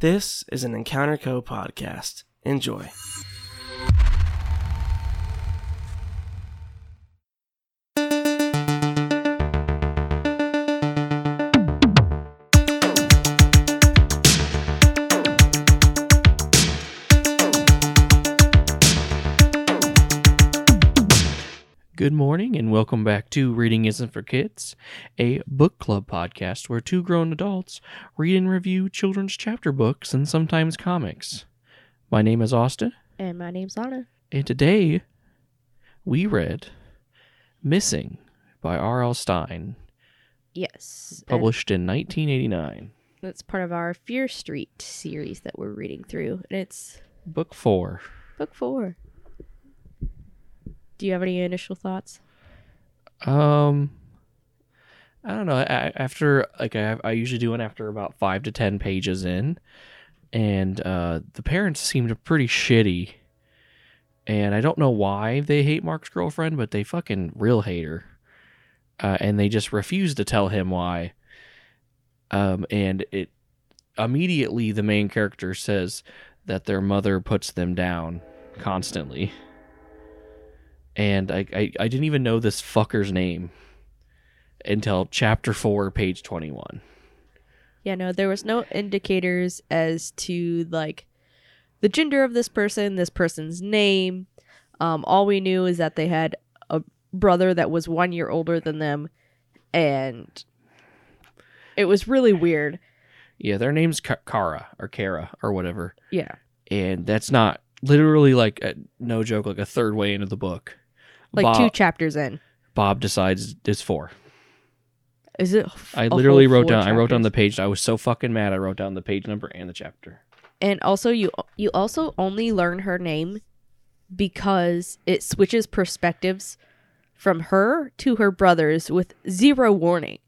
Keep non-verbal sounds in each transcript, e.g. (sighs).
This is an Encounter Co podcast. Enjoy. Good morning and welcome back to Reading Isn't for Kids, a book club podcast where two grown adults read and review children's chapter books and sometimes comics. My name is Austin, And my name's Anna. and today we read Missing by R.L. Stine, Yes. published in 1989. That's part of our Fear Street series that we're reading through. And it's Book 4. book four. Do you have any initial thoughts? Um, I don't know. I, after like I, I usually do one after about five to ten pages in, and uh, the parents seemed pretty shitty, and I don't know why they hate Mark's girlfriend, but they fucking real hate her, uh, and they just refuse to tell him why. Um, and it immediately the main character says that their mother puts them down constantly and I, I, I didn't even know this fucker's name until chapter 4 page 21 Yeah, no, there was no indicators as to like the gender of this person, this person's name. Um, all we knew is that they had a brother that was one year older than them, and it was really weird. yeah their name's Ka- kara or kara or whatever Yeah. and that's not literally like a, no joke like a third way into the book Like bob, two chapters in. bob decides it's four Is it? i a literally wrote down i wrote down the page i was so fucking mad i wrote down the page number and the chapter And also, you you also only learn her name because it switches perspectives from her to her brothers with zero warning,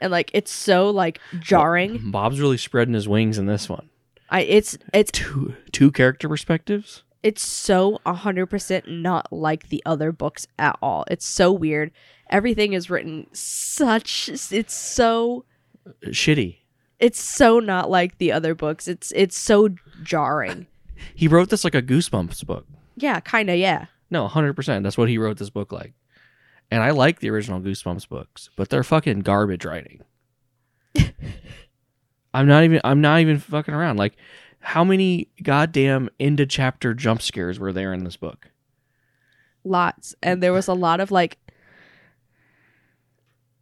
and like it's so like jarring. bob's really spreading his wings in this one I it's it's two two character perspectives it's so hundred percent not like the other books at all. It's so weird. Everything is written such. It's so. shitty It's so not like the other books. It's it's so jarring. (laughs) he wrote this like a goosebumps book Yeah, kind of. Yeah. No, hundred percent. That's what he wrote this book like. And I like the original Goosebumps books, but they're fucking garbage writing. (laughs) I'm not even. I'm not even fucking around. Like, how many goddamn end of chapter jump scares were there in this book? lots and there was a lot of like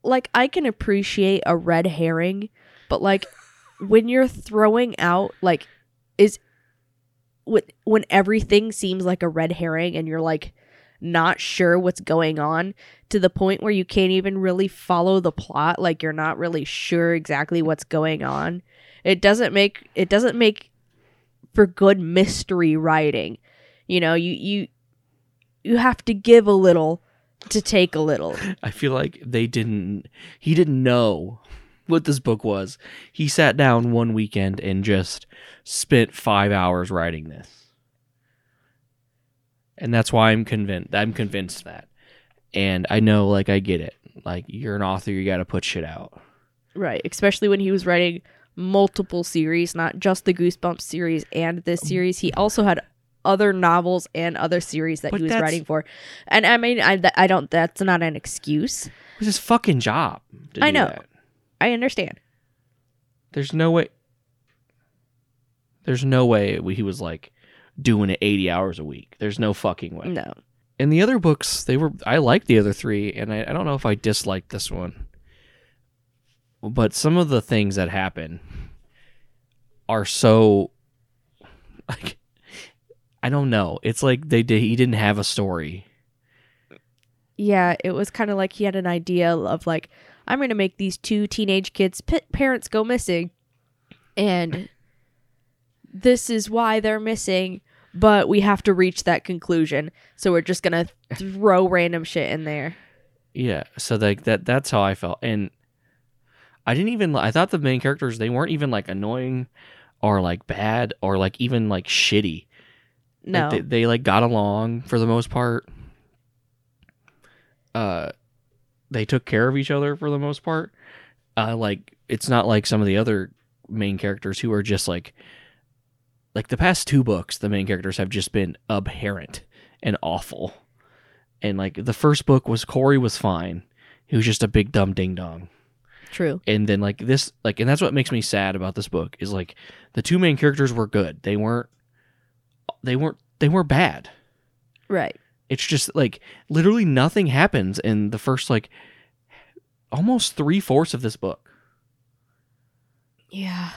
like i can appreciate a red herring but like (laughs) when you're throwing out like is when, when everything seems like a red herring and you're like not sure what's going on to the point where you can't even really follow the plot like you're not really sure exactly what's going on it doesn't make it doesn't make for good mystery writing you know you you you have to give a little to take a little. I feel like they didn't. He didn't know what this book was. He sat down one weekend and just spent five hours writing this, and that's why I'm convinced. I'm convinced that, and I know, like, I get it. Like, you're an author, you got to put shit out. Right, especially when he was writing multiple series, not just the Goosebumps series and this um, series. He also had other novels and other series that But he was writing for. And I mean, I, I don't. That's not an excuse. It was his fucking job. I know. that. I understand. There's no way. There's no way he was like doing it 80 hours a week. There's no fucking way. No, And the other books, they were I liked the other three, and I, I don't know if I disliked this one. But some of the things that happen are so like I don't know. It's like they did he didn't have a story. yeah, it was kind of like he had an idea of like, I'm going to make these two teenage kids' p- parents go missing. And this is why they're missing, but we have to reach that conclusion. So we're just going to throw random shit in there. Yeah, so like that that's how I felt. And I didn't even I thought the main characters they weren't even like annoying or like bad or like even like shitty. Like, No. they, they like got along for the most part. Uh they took care of each other for the most part. Uh like it's not like some of the other main characters who are just like like the past two books the main characters have just been abhorrent and awful. And like the first book was Corey was fine. He was just a big dumb ding dong True. and then like this like and that's what makes me sad about this book is like the two main characters were good they weren't they weren't they weren't bad Right. it's just like literally nothing happens in the first like almost three-fourths of this book Yeah.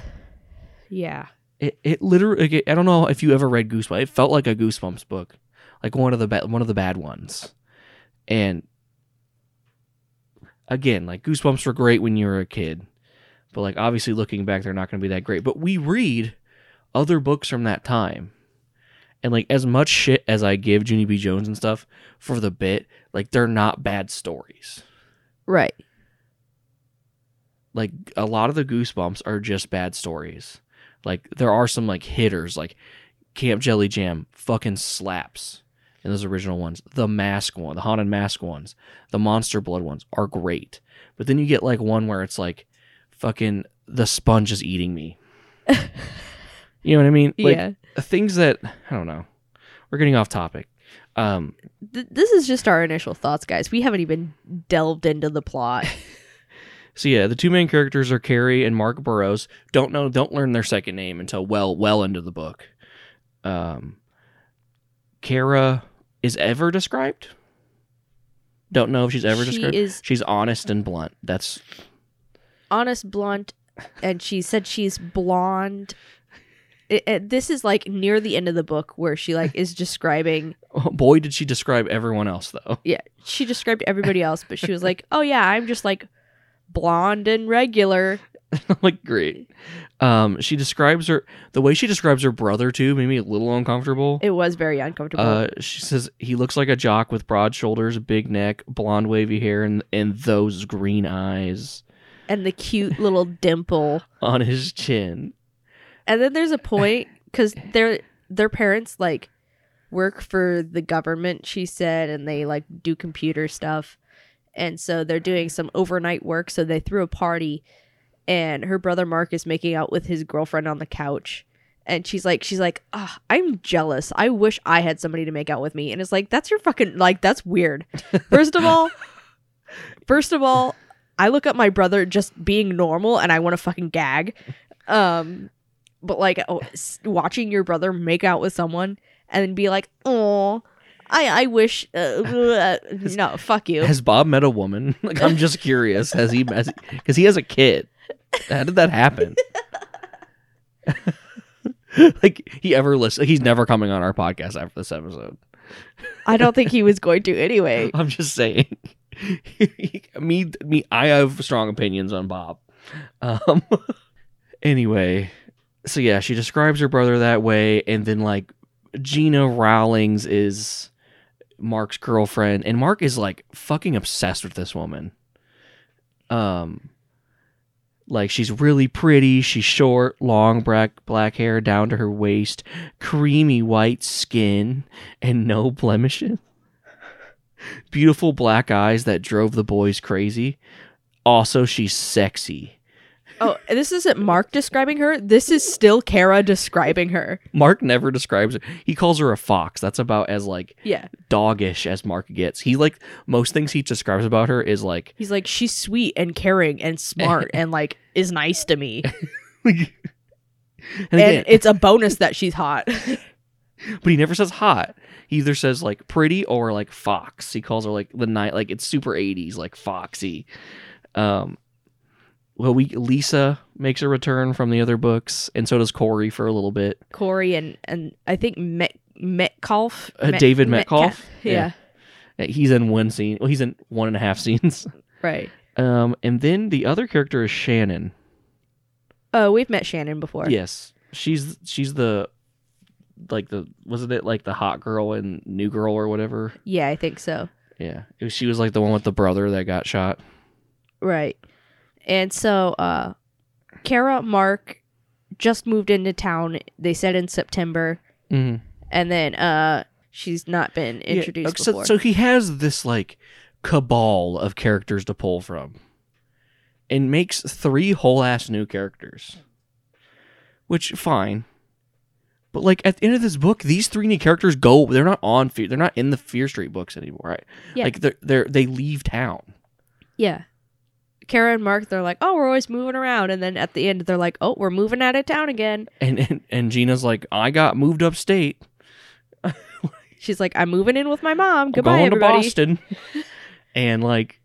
Yeah. it, it literally i don't know if you ever read goosebumps it felt like a goosebumps book like one of the ba- one of the bad ones and again like goosebumps were great when you were a kid but like obviously looking back they're not going to be that great. But we read other books from that time. And like as much shit as i give junie b. Jones and stuff for the bit like they're not bad stories. Right. like a lot of the goosebumps are just bad stories. Like there are some like hitters like camp jelly jam fucking slaps in those original ones the mask one the haunted mask ones the monster blood ones are great but then you get like one where it's like fucking the sponge is eating me (laughs) you know what i mean like yeah. things that i don't know we're getting off topic um Th- this is just our initial thoughts, guys. We haven't even delved into the plot. (laughs) So yeah, the two main characters are Carrie and Mark Burrows. Don't know, don't learn their second name until well, well into the book. Um, Kara is ever described. Don't know if she's ever she described. is she's honest and blunt. That's honest, blunt, and she said she's blonde. It, it- this is like near the end of the book where she like is describing. (laughs) oh, boy, did she describe everyone else though. Yeah, she described everybody else, but she was like, "Oh yeah, I'm just like blonde and regular." (laughs) like great. Um, she describes her the way she describes her brother too made me a little uncomfortable. It was very uncomfortable. Uh, she says he looks like a jock with broad shoulders, big neck, blonde wavy hair, and and those green eyes and the cute little dimple. (laughs) on his chin. And then there's a point (laughs) because their their parents like work for the government. She said, and they like do computer stuff, and so they're doing some overnight work. So they threw a party, and her brother Mark is making out with his girlfriend on the couch. And she's like, she's like, ah, I'm jealous. I wish I had somebody to make out with me. And it's like, that's your fucking like, that's weird. (laughs) First of all, first of all, I look at my brother just being normal, and I want to fucking gag. Um, but like oh, watching your brother make out with someone and then be like, "Oh, I I wish." Uh, uh, (laughs) no, fuck you. Has Bob met a woman? (laughs) Like I'm just curious. Has he? Because he has a kid. How did that happen? (laughs) like he ever listen? He's never coming on our podcast after this episode. I don't think he was going to anyway. I'm just saying. me, me. I have strong opinions on Bob. Um. anyway, so yeah, she describes her brother that way, and then like Gina Rowlings is Mark's girlfriend, and Mark is like fucking obsessed with this woman. Um. Like she's really pretty. She's short, long black black hair down to her waist, creamy white skin, and no blemishes beautiful black eyes that drove the boys crazy. Also, she's sexy. Oh, this isn't Mark describing her. This is still Kara describing her. Mark never describes her. He calls her a fox. That's about as like Yeah, doggish as Mark gets. He like most things he describes about her is like he's like she's sweet and caring and smart (laughs) and like is nice to me. (laughs) and And again, it's a bonus that she's hot. (laughs) but he never says hot. He either says like pretty or like fox. He calls her like the night like it's super 80s like foxy. Um well we Lisa makes a return from the other books and so does Corey for a little bit. Corey and and I think Met Metcalf, Uh, Met- David Metcalf. Metcalf? Yeah. Yeah. He's in one scene. Well, he's in one and a half (laughs) scenes. right. Um, and then the other character is Shannon. Oh, we've met Shannon before. Yes, she's she's the like the wasn't it like the hot girl and New Girl or whatever? Yeah, I think so. Yeah, was, she was like the one with the brother that got shot. Right. And so uh Kara Mark just moved into town. They said in September Mm-hmm. and then uh she's not been introduced so, before. so he has this like cabal of characters to pull from, and makes three whole ass new characters. Which fine, but like at the end of this book, these three new characters go. They're not on. Fear, they're not in the Fear Street books anymore, right? Yeah. Like they're they're they leave town. yeah. Kara and Mark, they're like, oh, we're always moving around. And then at the end, they're like, oh, we're moving out of town again. And, and and Gina's like, I got moved upstate. (laughs) She's like, I'm moving in with my mom. I'm Goodbye, going everybody. to Boston. (laughs) and like,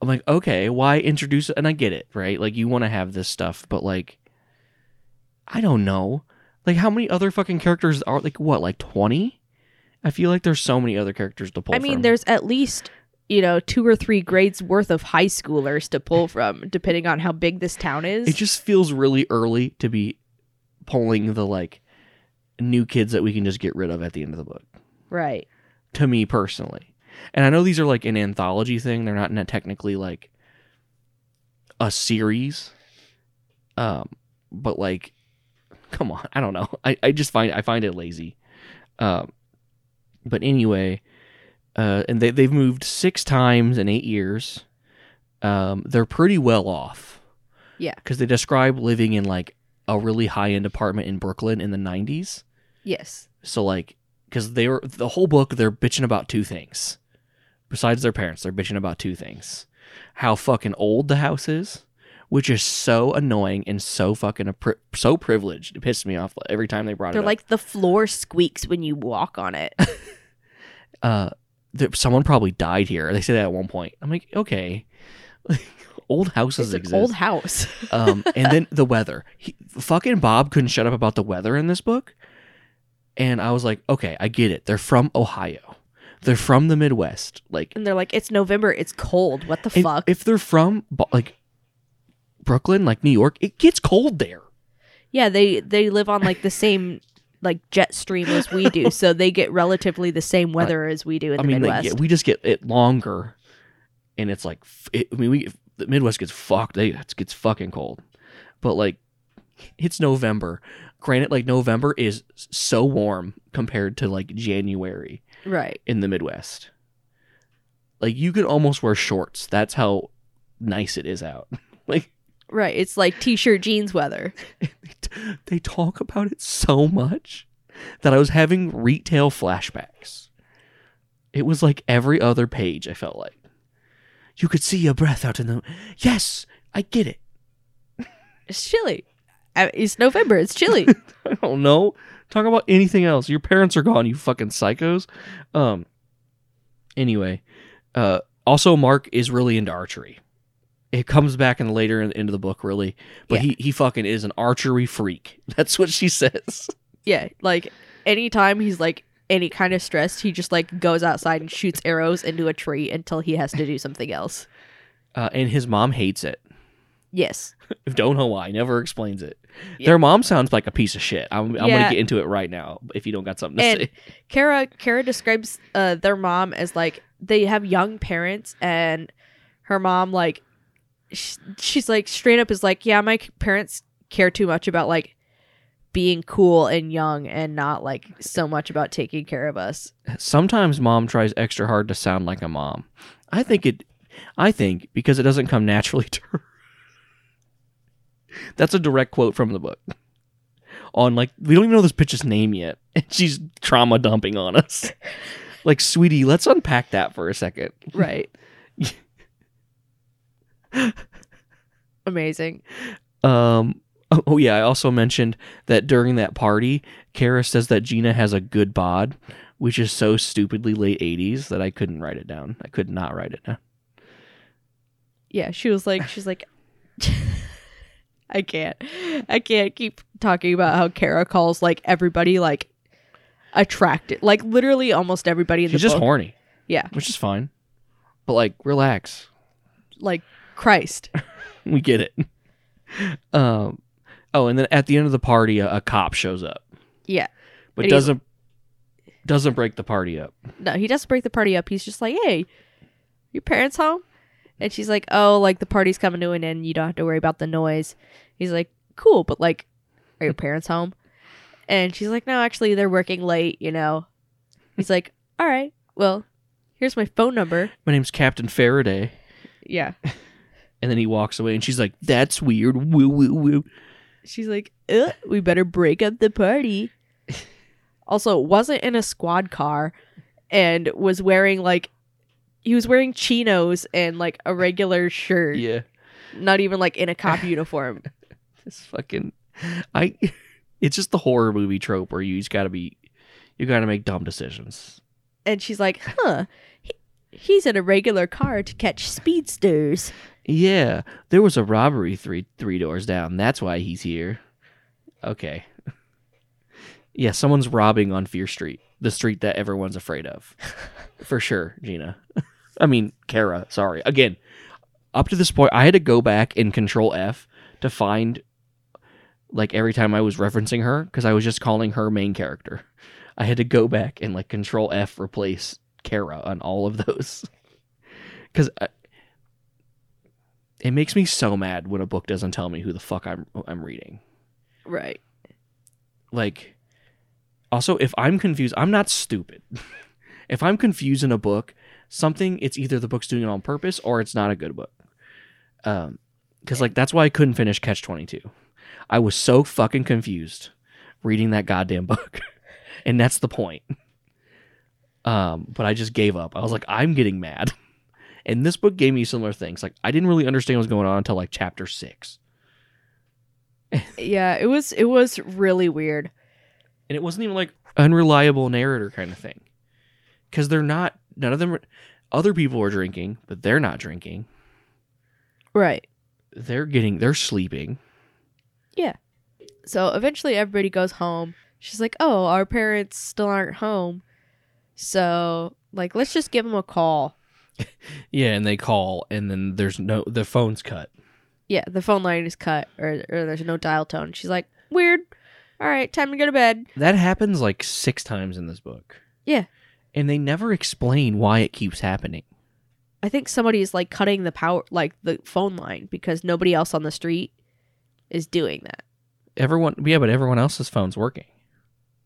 I'm like, okay, why introduce it? And I get it, right? Like, you want to have this stuff, but like, I don't know. Like, how many other fucking characters are like what, like twenty? I feel like there's so many other characters to pull. I mean, from. there's at least, you know, two or three grades worth of high schoolers to pull from, depending on how big this town is. It just feels really early to be pulling the like new kids that we can just get rid of at the end of the book. right. to me personally. And I know these are like an anthology thing. They're not technically like a series. Um, but like, come on, I don't know. I, I just find I find it lazy. Um, but anyway, uh, and they they've moved six times in eight years. Um, they're pretty well off. Yeah. because they describe living in like a really high end apartment in Brooklyn in the '90s. Yes. So like, because they were the whole book, they're bitching about two things. Besides their parents, they're bitching about two things: how fucking old the house is, which is so annoying and so fucking a pri- so privileged. It pissed me off every time they brought it up. They're it. like the floor squeaks when you walk on it. (laughs) uh, someone probably died here. They say that at one point. I'm like, okay, (laughs) old houses it's an exist. old house. (laughs) um, and then the weather. He, fucking Bob couldn't shut up about the weather in this book. And I was like, okay, I get it. They're from Ohio. They're from the Midwest. Like, and they're like, it's November. It's cold. What the fuck? if they're from like Brooklyn, like New York, it gets cold there. yeah, they they live on like the same like jet stream as we do, so they get relatively the same (laughs) weather as we do in I the mean, like, Midwest. yeah, we just get it longer, and it's like, it, I mean, we the Midwest gets fucked. They it gets fucking cold, but like, it's November. Granted, like November is so warm compared to like January. right. in the Midwest. Like you could almost wear shorts. That's how nice it is out. (laughs) like Right. It's like t-shirt jeans weather. (laughs) they talk about it so much that I was having retail flashbacks. It was like every other page I felt like. You could see your breath out in the Yes, I get it. It's chilly. Uh, It's November. It's chilly. (laughs) I don't know. Talk about anything else. Your parents are gone, you fucking psychos. Um anyway, uh also Mark is really into archery. It comes back in later in, into the book really, but Yeah. he he fucking is an archery freak. (laughs) That's what she says. yeah. Like anytime he's like any kind of stressed, he just like goes outside and shoots arrows into a tree until he has to do something else. Uh, and his mom hates it. Yes. (laughs) Don't know why. Never explains it. Yeah. Their mom sounds like a piece of shit. I'm, I'm Yeah. gonna get into it right now. If you don't got something to And- say, Kara Kara describes uh, their mom as like they have young parents and her mom like she's like straight up is like yeah my parents care too much about like being cool and young and not like so much about taking care of us. sometimes mom tries extra hard to sound like a mom. I think it. I think because it doesn't come naturally to her. That's a direct quote from the book. On like we don't even know this bitch's name yet, and she's trauma dumping on us. like, sweetie, let's unpack that for a second. Right. (laughs) (laughs) Amazing. Um. (laughs) Oh, yeah, I also mentioned that during that party, Kara says that Gina has a good bod, which is so stupidly late '80s that I couldn't write it down. I could not write it down. Yeah, she was like she's like (laughs) I can't. I can't keep talking about how Kara calls like everybody like attracted. Like literally almost everybody in She's the just book. horny. Yeah. which is fine. But like, relax. Like Christ. (laughs) we get it. Um, oh, and then at the end of the party, a, a cop shows up, Yeah. but And doesn't doesn't break the party up. No, he doesn't break the party up. He's just like, hey, your parents home? And she's like, oh, like the party's coming to an end. You don't have to worry about the noise. He's like, cool, but like, are your parents home? And she's like, no, actually, they're working late, you know. He's like, all right, well, here's my phone number. My name's Captain Faraday, Yeah. (laughs) and then he walks away, and she's like, "That's weird." Woo woo woo. She's like, uh, we better break up the party. (laughs) also, wasn't in a squad car and was wearing like, he was wearing chinos and like a regular shirt. Yeah, not even like in a cop uniform. (laughs) it's fucking. I. (laughs) It's just the horror movie trope where you just gotta be, you gotta make dumb decisions. And she's like, huh, he, he's in a regular car to catch speedsters. Yeah, there was a robbery three three doors down. That's why he's here. Okay. (laughs) Yeah, someone's robbing on Fear Street, the street that everyone's afraid of. (laughs) For sure, Gina. (laughs) I mean, Kara, sorry. Again, up to this point, I had to go back and control F to find like every time I was referencing her because I was just calling her main character. I had to go back and like control F replace Kara on all of those. Cuz it makes me so mad when a book doesn't tell me who the fuck I'm I'm reading. Right. Like also if I'm confused, I'm not stupid. (laughs) if I'm confused in a book, something it's either the book's doing it on purpose or it's not a good book. Um cuz like that's why I couldn't finish Catch 22. I was so fucking confused reading that goddamn (laughs) book. and that's the point. Um but I just gave up. I was like I'm getting mad. (laughs) And this book gave me similar things. Like I didn't really understand what was going on until like chapter 6. (laughs) Yeah, it was it was really weird. and it wasn't even like unreliable narrator kind of thing because they're not none of them are- other people are drinking but they're not drinking Right. they're getting they're sleeping Yeah. So eventually everybody goes home. She's like, "Oh, our parents still aren't home." So, like, let's just give them a call. (laughs) yeah and they call and then there's no the phone's cut Yeah, the phone line is cut or or there's no dial tone. She's like, "Weird. All right, time to go to bed." that happens like six times in this book Yeah. and they never explain why it keeps happening I think somebody is like cutting the power, like the phone line, because nobody else on the street is doing that. everyone yeah but everyone else's phone's working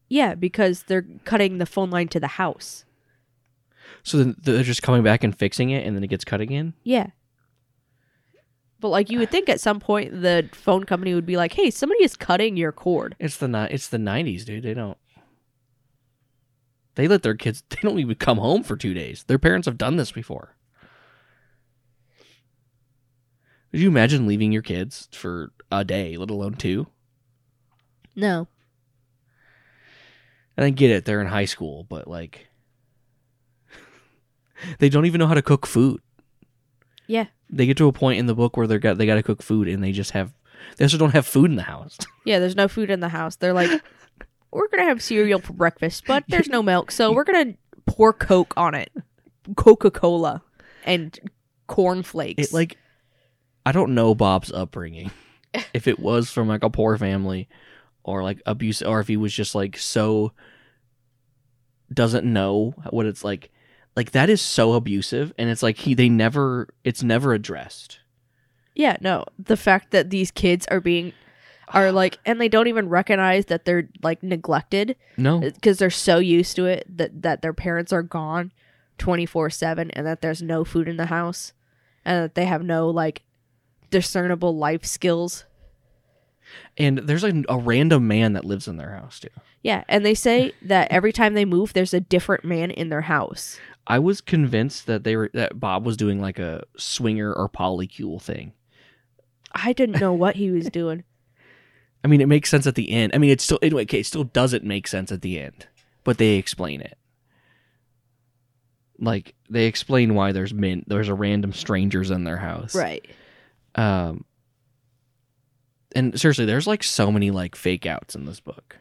Yeah, because they're cutting the phone line to the house. So then they're just coming back and fixing it and then it gets cut again Yeah. But like you would think at some point the phone company would be like, "Hey, somebody is cutting your cord." it's the ni- it's the 90s dude they don't they let their kids they don't even come home for two days their parents have done this before Could you imagine leaving your kids for a day, let alone two? No. And I get it, they're in high school, but like they don't even know how to cook food. Yeah. They get to a point in the book where they got they got to cook food and they just have they also don't have food in the house. (laughs) Yeah, there's no food in the house. They're like, "We're going to have cereal for breakfast, but there's no milk, so we're going to pour Coke on it. Coca-Cola and cornflakes." It like I don't know Bob's upbringing. (laughs) if it was from like a poor family or like abuse or if he was just like so doesn't know what it's like like that is so abusive and it's like he they never it's never addressed. Yeah, no. The fact that these kids are being are (sighs) like and they don't even recognize that they're like neglected No. Uh, because they're so used to it that that their parents are gone 24/7 and that there's no food in the house and that they have no like discernible life skills. And there's like a random man that lives in their house too. Yeah, and they say that every time they move there's a different man in their house. I was convinced that they were that Bob was doing like a swinger or polycule thing. I didn't know what he was doing. (laughs) (laughs) I mean, it makes sense at the end. I mean, it's still anyway. Okay, it still doesn't make sense at the end, but they explain it. Like they explain why there's men, there's a random strangers in their house, Right. Um, and seriously, there's like so many like fake outs in this book.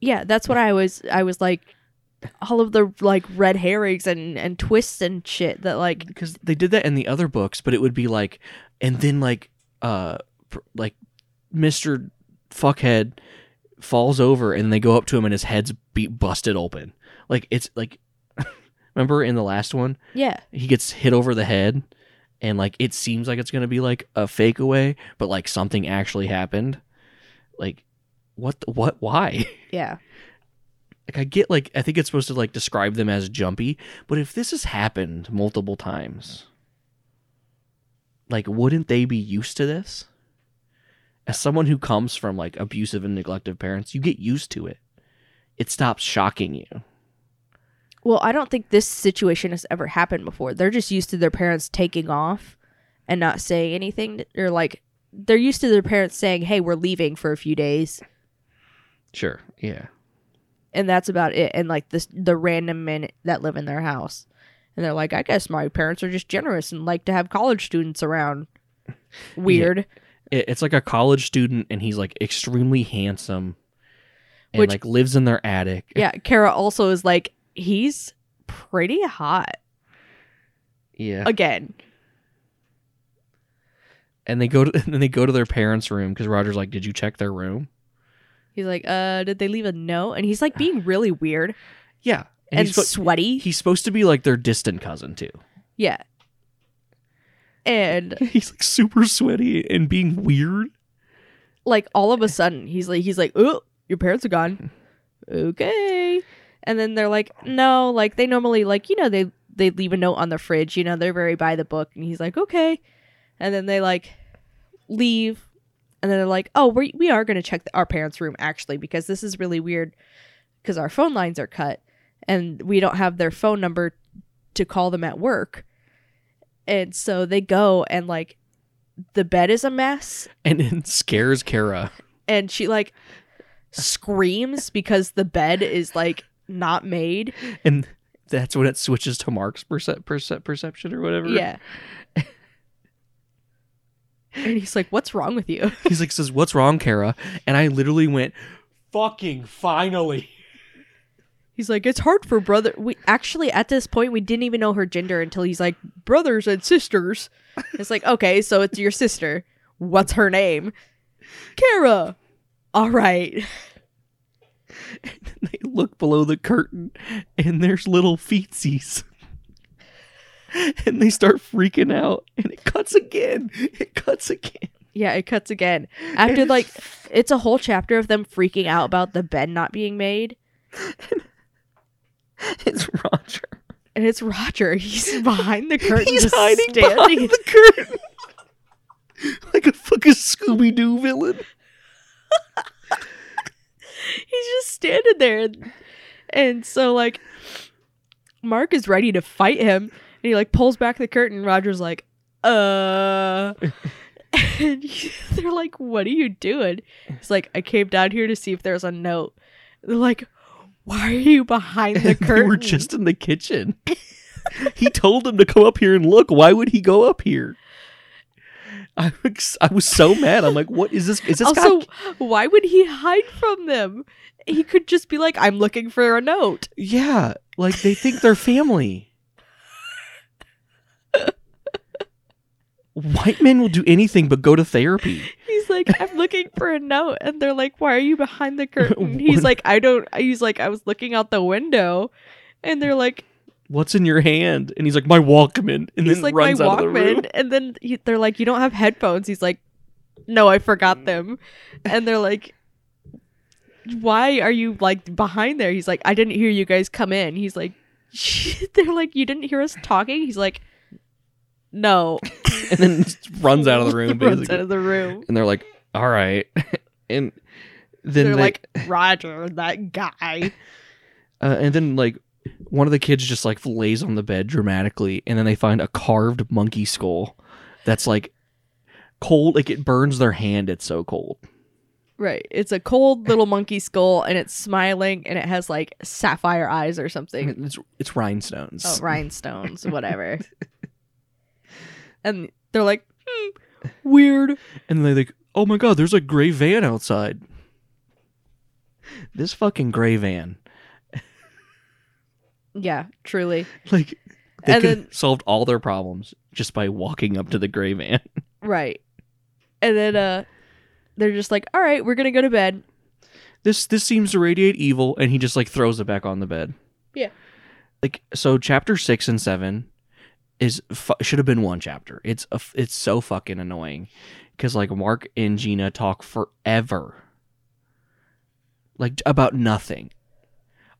Yeah, that's what I was I was like all of the like red herrings and and twists and shit that like because they did that in the other books, but it would be like, and then like, uh, pr- like, Mister Fuckhead falls over, and they go up to him, and his head's be busted open. Like it's like, (laughs) remember in the last one, yeah he gets hit over the head, and like it seems like it's gonna be like a fake away, but like something actually happened. Like, what? The, what? Why? (laughs) yeah like I get like I think it's supposed to like describe them as jumpy, but if this has happened multiple times, like wouldn't they be used to this? As someone who comes from like abusive and neglective parents, you get used to it. It stops shocking you. Well i don't think this situation has ever happened before they're just used to their parents taking off and not saying anything or like they're used to their parents saying hey we're leaving for a few days Sure. Yeah. and that's about it and like this the random men that live in their house and they're like i guess my parents are just generous and like to have college students around (laughs) weird It, it's like a college student and he's like extremely handsome and Which- like lives in their attic. yeah kara also is like he's pretty hot Yeah. again And they go to (laughs) and then they go to their parents' room cuz Roger's like, "Did you check their room?" he's like uh did they leave a note and he's like being really weird Yeah. and, he's, spo- sweaty he's supposed to be like their distant cousin too. yeah and (laughs) he's like super sweaty and being weird. like all of a sudden he's like he's like oh your parents are gone (laughs) okay and then they're like no like they normally like you know they they leave a note on the fridge you know they're very by the book. And he's like okay. And then they like leave. And then they're like oh we we are going to check our parents room actually because this is really weird because our phone lines are cut and we don't have their phone number to call them at work. And so they go and like the bed is a mess. And it scares Kara. and she like screams because the bed is like not made. And that's when it switches to Mark's perce- perce- perception or whatever. Yeah. And he's like, "What's wrong with you?" (laughs) He's like, says, What's wrong, Kara? And I literally went, Fucking finally. He's like, "It's hard for brother." We actually at this point we didn't even know her gender until he's like, "Brothers and sisters." It's like, okay, so it's your sister. What's her name? Kara. All right. (laughs) they look below the curtain and there's little feetsies. (laughs) and they start freaking out. And it cuts again. It cuts again. Yeah, it cuts again. After like it's a whole chapter of them freaking out about the bed not being made. (laughs) It's Roger. And it's Roger. He's behind the curtain. He's hiding standing. behind the curtain. like a fucking Scooby Doo villain. (laughs) He's just standing there. And, and so, like, Mark is ready to fight him. And he, like, pulls back the curtain. Roger's like, uh. (laughs) and he- (laughs) they're like, what are you doing? He's like, I came down here to see if there's a note. They're like, why are you behind the curtain? were just in the kitchen. he told them to come up here and look. Why would he go up here? (laughs) I was, I was so mad. I'm like, what is this? Is this also, guy? why would he hide from them? He could just be like, I'm looking for a note. Yeah, like they think they're family. White men will do anything but go to therapy. He's like, I'm looking for a note. And they're like, Why are you behind the curtain? (laughs) He's like, I don't. He's like, I was looking out the window. And they're like, What's in your hand? And he's like, my Walkman, and He's then like, my runs out of the room. Walkman. And then he, they're like, You don't have headphones. He's like, No, I forgot them. And they're like, Why are you like behind there? He's like, I didn't hear you guys come in. He's like, (laughs) They're like, You didn't hear us talking? He's like, No. (laughs) and then runs out of the room. (laughs) Runs out of the room. and they're like, all right, and then They're they, like, Roger, that guy. uh, and then like one of the kids just like lays on the bed dramatically, and then they find a carved monkey skull that's like cold, like it burns their hand. It's so cold. Right. It's a cold little monkey skull and it's smiling and it has like sapphire eyes or something. It's it's rhinestones. Oh, rhinestones, (laughs) whatever. and they're like, hmm, weird. And they're like, oh my god, there's a gray van outside. This fucking gray van. Yeah, truly. Like they And could then- solved all their problems just by walking up to the gray man. (laughs) Right. And then uh they're just like, "All right, we're going to go to bed." this this seems to radiate evil and he just like throws it back on the bed Yeah. like so chapter six and seven is fu- should have been one chapter it's a, f- it's so fucking annoying because like mark and gina talk forever like about nothing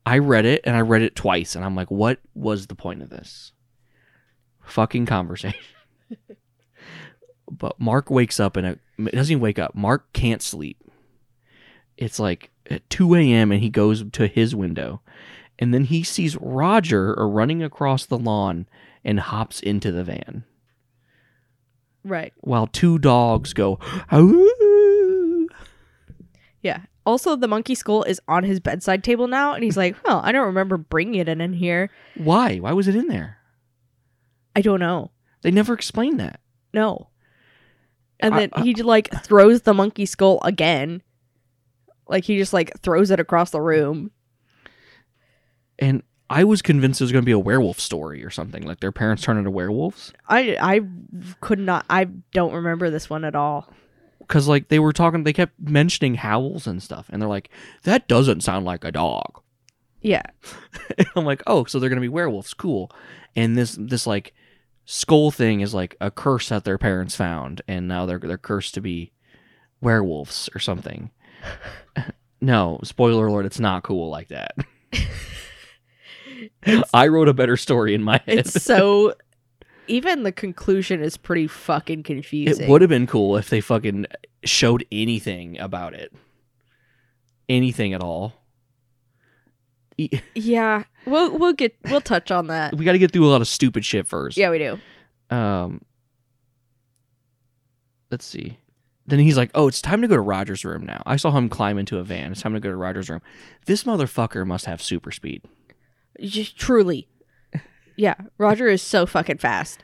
i read it and i read it twice and i'm like what was the point of this fucking conversation (laughs) but mark wakes up and it doesn't even wake up mark can't sleep it's like at 2 a.m. and he goes to his window. And then he sees Roger running across the lawn and hops into the van Right. while two dogs go, (gasps) "Ow." Yeah. Also, the monkey skull is on his bedside table now, and he's like, "Well, I don't remember bringing it in, in here. Why? Why was it in there? I don't know. They never explained that. No." And I- then I- he like throws the monkey skull again. Like he just like throws it across the room. And I was convinced it was going to be a werewolf story or something. Like their parents turn into werewolves. I I could not. I don't remember this one at all. Because like they were talking, they kept mentioning howls and stuff. And they're like, that doesn't sound like a dog. Yeah. (laughs) I'm like, oh, so they're gonna be werewolves, cool. And this this like skull thing is like a curse that their parents found, and now they're they're cursed to be werewolves or something. (laughs) no, spoiler alert, it's not cool like that. (laughs) I wrote a better story in my head. It's so. Even the conclusion is pretty fucking confusing. it would have been cool if they fucking showed anything about it. Anything at all. (laughs) Yeah. We'll we'll get we'll touch on that. We got to get through a lot of stupid shit first. Yeah, we do. um let's see then he's like oh it's time to go to roger's room now i saw him climb into a van it's time to go to roger's room this motherfucker must have super speed Just truly. Yeah, Roger is so fucking fast.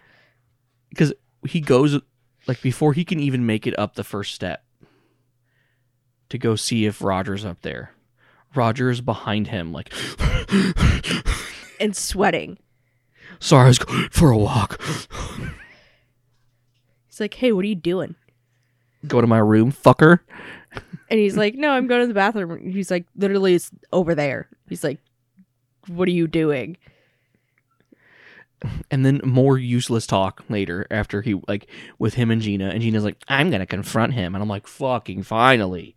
because he goes like before he can even make it up the first step to go see if roger's up there roger is behind him like and sweating. sorry i was going for a walk He's like, "Hey, what are you doing?" go to my room fucker And he's like, "No, I'm going to the bathroom." He's like, "Literally, it's over there." He's like, "What are you doing?" (laughs) and then more useless talk later after he like with him and Gina and Gina's like I'm going to confront him and I'm like fucking finally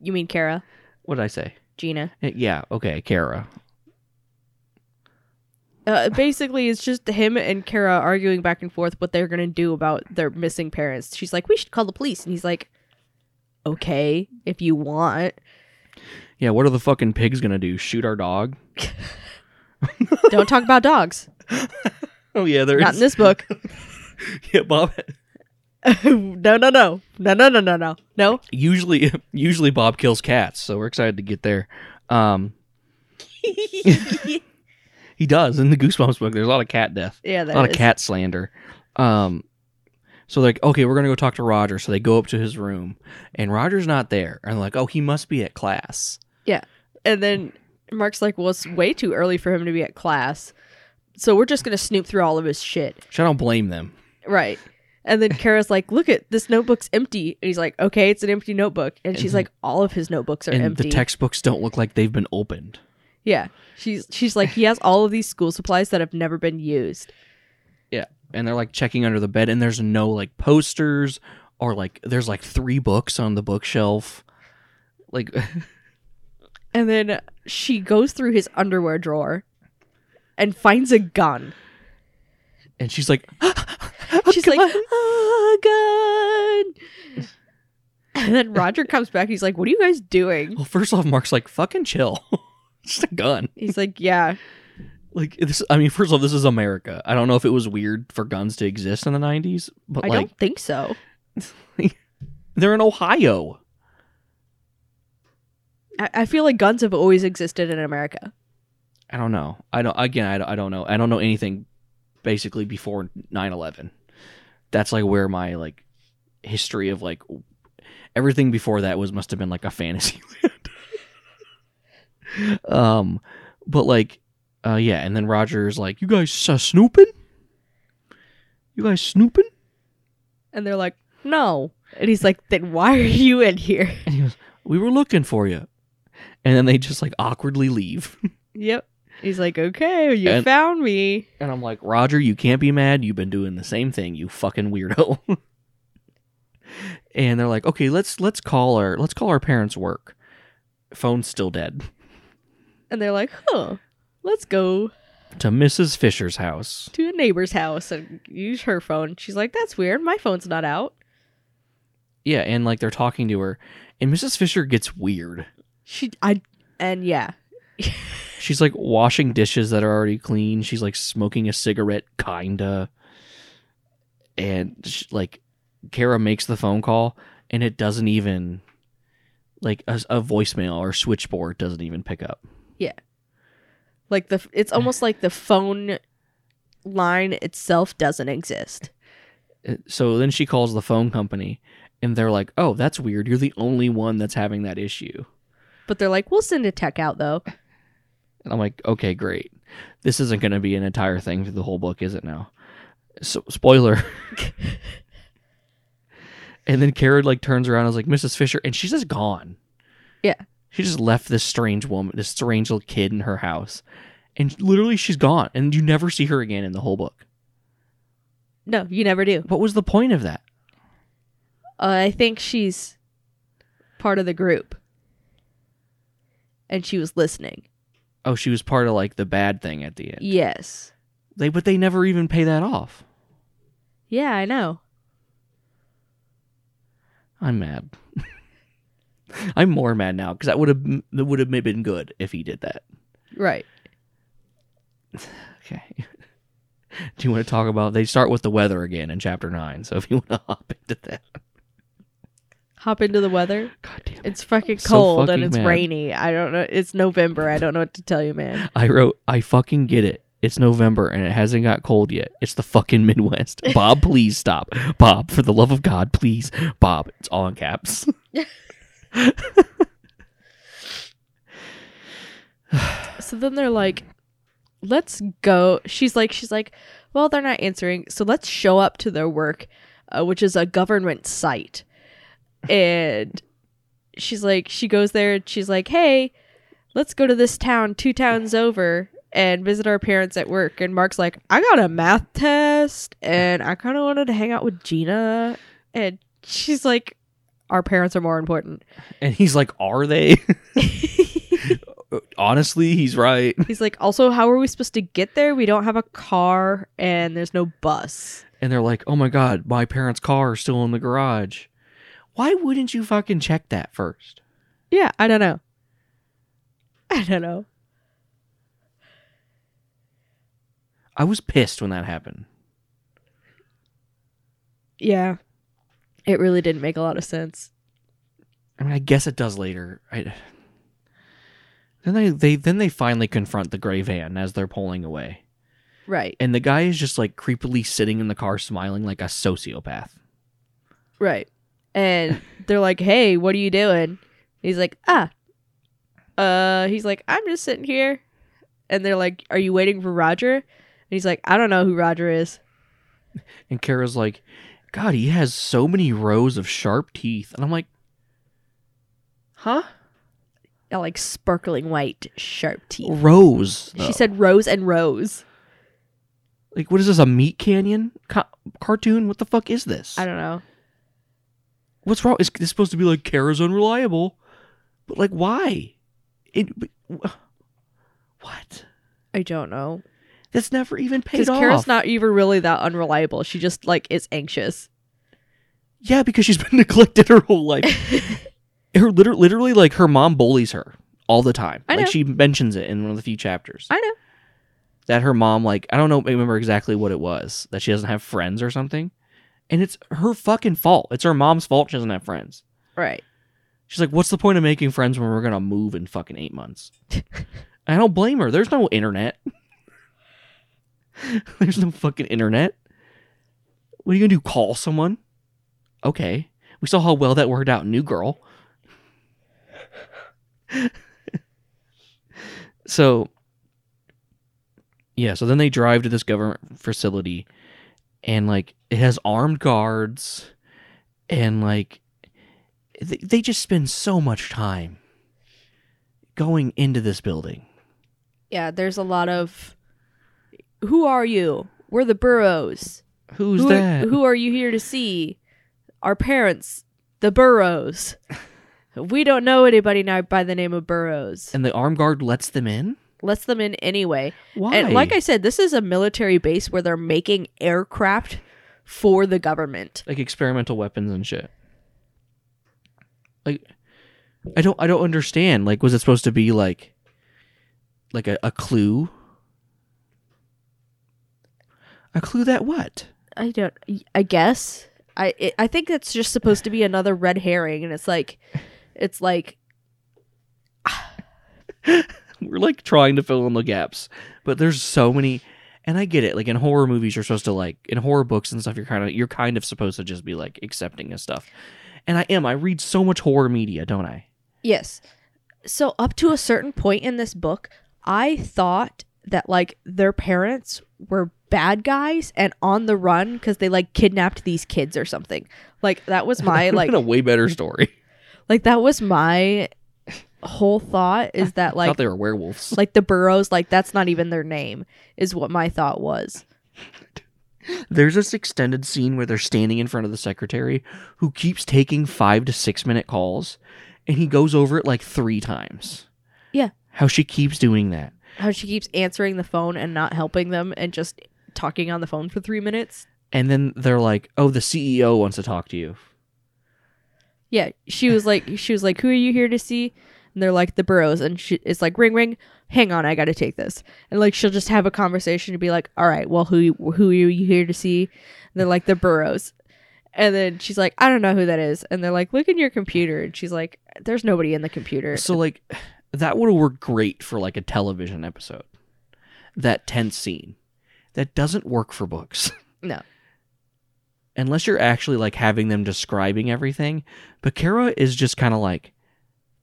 You mean Kara, what did I say Gina? Eh, yeah okay Kara Uh, basically, it's just him and Kara arguing back and forth what they're gonna do about their missing parents. She's like, "We should call the police," and he's like, "Okay, if you want." yeah what are the fucking pigs going to do shoot our dog (laughs) Don't talk about dogs. (laughs) oh yeah there's Not in this book. (laughs) yeah Bob (laughs) no, no, no, no, no, no, no, no, no. usually usually Bob kills cats so we're excited to get there um he does in the Goosebumps book there's a lot of cat death yeah, a lot of cat slander. Um, so they're like, okay, we're gonna go talk to Roger. So they go up to his room, and Roger's not there. And they're like, oh, he must be at class. Yeah, and then Mark's like, "Well, it's way too early for him to be at class, so we're just gonna snoop through all of his shit." Which I don't blame them. Right. And then Kara's like, "Look at this notebook's empty," and he's like, "Okay, it's an empty notebook." And she's like, "All of his notebooks are and empty." the textbooks don't look like they've been opened. yeah, she's she's like, he has all of these school supplies that have never been used. Yeah, and they're like checking under the bed, and there's no like posters or like there's like three books on the bookshelf. Like, (laughs) And then she goes through his underwear drawer and finds a gun. and she's like, (gasps) (gasps) She's like, "A gun!" And then Roger comes back. He's like, "What are you guys doing?" well, first off, Mark's like, fucking chill. it's (laughs) Just a gun. He's like, "Yeah, Like this. I mean, first off, this is America. I don't know if it was weird for guns to exist in the '90s, but I like don't think so." (laughs) they're in Ohio. I, I feel like guns have always existed in America. I don't know. I don't. Again, I don't, I don't know. I don't know anything basically before 9/11. That's like where my like history of like everything before that was must have been like a fantasy (laughs) land. um, but like Uh, yeah, and then Roger's like, "You guys uh, snooping? You guys snooping?" And they're like, no. And he's like, then why are you in here? And he goes, "We were looking for you." And then they just like awkwardly leave. (laughs) Yep. He's like, okay, you And- found me. And I'm like, Roger, you can't be mad. You've been doing the same thing, you fucking weirdo. (laughs) and they're like, okay, let's let's call our let's call our parents' work. Phone's still dead. And they're like, huh, let's go To Mrs. Fisher's house. to a neighbor's house and use her phone. She's like, that's weird. My phone's not out. Yeah, and like they're talking to her, and Mrs. Fisher gets weird. She, I, and yeah. (laughs) She's like washing dishes that are already clean. She's like smoking a cigarette, kinda. And sh like, Kara makes the phone call, and it doesn't even, like, a, a voicemail or switchboard doesn't even pick up. Yeah, like the, it's almost like the phone line itself doesn't exist. Uh, So then she calls the phone company, and they're like, "Oh, that's weird. You're the only one that's having that issue." But they're like, we'll send a tech out though. And I'm like, "Okay, great. This isn't going to be an entire thing for the whole book, is it now?" So spoiler. (laughs) and then Kara like turns around and is like, "Mrs. Fisher," and she's just gone. Yeah. She just left this strange woman, this strange little kid in her house, and literally she's gone, and you never see her again in the whole book. No, you never do. What was the point of that? Uh, I think she's part of the group. And she was listening. Oh, she was part of like the bad thing at the end. Yes. They but they never even pay that off. Yeah, I know. I'm mad. (laughs) I'm more mad now because that would have that would have been good if he did that. Right. (sighs) Okay. (laughs) Do you want to talk about? They start with the weather again in chapter nine. So if you want to (laughs) hop into that, Hop into the weather. God damn it! It's fucking So cold and it's mad. rainy. I don't know. It's November. I don't know what to tell you, man. I wrote, I fucking get it. It's November and it hasn't got cold yet. It's the fucking Midwest. (laughs) Bob, please stop. Bob, for the love of God, please. Bob, it's all in caps. (laughs) So then they're like, let's go. She's like, she's like, well, they're not answering. So let's show up to their work, uh, which is a government site. And she's like, she goes there and she's like, hey, let's go to this town, two towns over, and visit our parents at work. And Mark's like, I got a math test and I kind of wanted to hang out with Gina. And she's like, our parents are more important. And he's like, Are they? (laughs) Honestly, he's right. He's like, also, how are we supposed to get there? We don't have a car and there's no bus. And they're like, Oh my God, my parents' car is still in the garage. Why wouldn't you fucking check that first? Yeah, I don't know. I don't know. I was pissed when that happened. Yeah. It really didn't make a lot of sense. I mean, I guess it does later. I... Then they, they then they finally confront the gray van as they're pulling away. Right. And the guy is just like creepily sitting in the car smiling like a sociopath. Right. And they're like, hey, what are you doing? He's like, ah. Uh, he's like, I'm just sitting here. And they're like, are you waiting for Roger? And he's like, I don't know who Roger is. And Kara's like, God, he has so many rows of sharp teeth. And I'm like, huh? Got like sparkling white, sharp teeth. Rows. She said rows and rows. like, what is this, a MeatCanyon co- cartoon? What the fuck is this? I don't know. What's wrong? Is this supposed to be like Kara's unreliable? But like, why? It, what? I don't know. That's never even paid Because off. Kara's not even really that unreliable. She just like is anxious. Yeah, because she's been (laughs) neglected her whole life. (laughs) her literally, literally, like her mom bullies her all the time. I like know. she mentions it in one of the few chapters. I know. that her mom, like, I don't know, remember exactly what it was. That she doesn't have friends or something, and it's her fucking fault. It's her mom's fault. She doesn't have friends. Right. She's like, "What's the point of making friends when we're gonna move in fucking eight months?" (laughs) I don't blame her. There's no internet. (laughs) There's no fucking internet. What are you gonna do? Call someone? Okay. We saw how well that worked out. New girl. (laughs) so Yeah, so then they drive to this government facility and like it has armed guards and like they, they just spend so much time going into this building. Yeah, there's a lot of who are you? We're the Burrows. Who's who that? Are, who are you here to see? Our parents, the Burrows. we don't know anybody now by the name of Burrows. and the armed guard lets them in? Lets them in anyway. Why? And like I said, this is a military base where they're making aircraft for the government. like experimental weapons and shit. Like I don't I don't understand. Like was it supposed to be like like a, a clue? A clue that what? I don't. I guess. I it, I think it's just supposed to be another red herring, and it's like, it's like (sighs) (laughs) We're like trying to fill in the gaps, but there's so many and I get it. Like in horror movies you're supposed to like in horror books and stuff you're kind of you're kind of supposed to just be like accepting of stuff. And I am. I read so much horror media, don't I? yes. So up to a certain point in this book, I thought that like their parents were bad guys and on the run because they like kidnapped these kids or something. Like that was (laughs) my Like like a way better story. like that was my whole thought is (laughs) that I like thought they were werewolves. like the burrows like that's not even their name is what my thought was. There's this extended scene where they're standing in front of the secretary who keeps taking five to six minute calls, and he goes over it like three times. Yeah. How she keeps doing that. how she keeps answering the phone and not helping them and just talking on the phone for three minutes. And then they're like, oh, the CEO wants to talk to you. Yeah, she was like, she was like, "Who are you here to see?" And they're like, "The Burrows." And she it's like, "Ring, ring. Hang on, I got to take this." And like, she'll just have a conversation to be like, "All right, well, who who are you here to see?" And they're like, "The Burrows." And then she's like, "I don't know who that is." And they're like, "Look in your computer." And she's like, "There's nobody in the computer." So, like, that would have worked great for like a television episode. That tense scene. That doesn't work for books. (laughs) no. Unless you're actually like having them describing everything. But Kara is just kind of like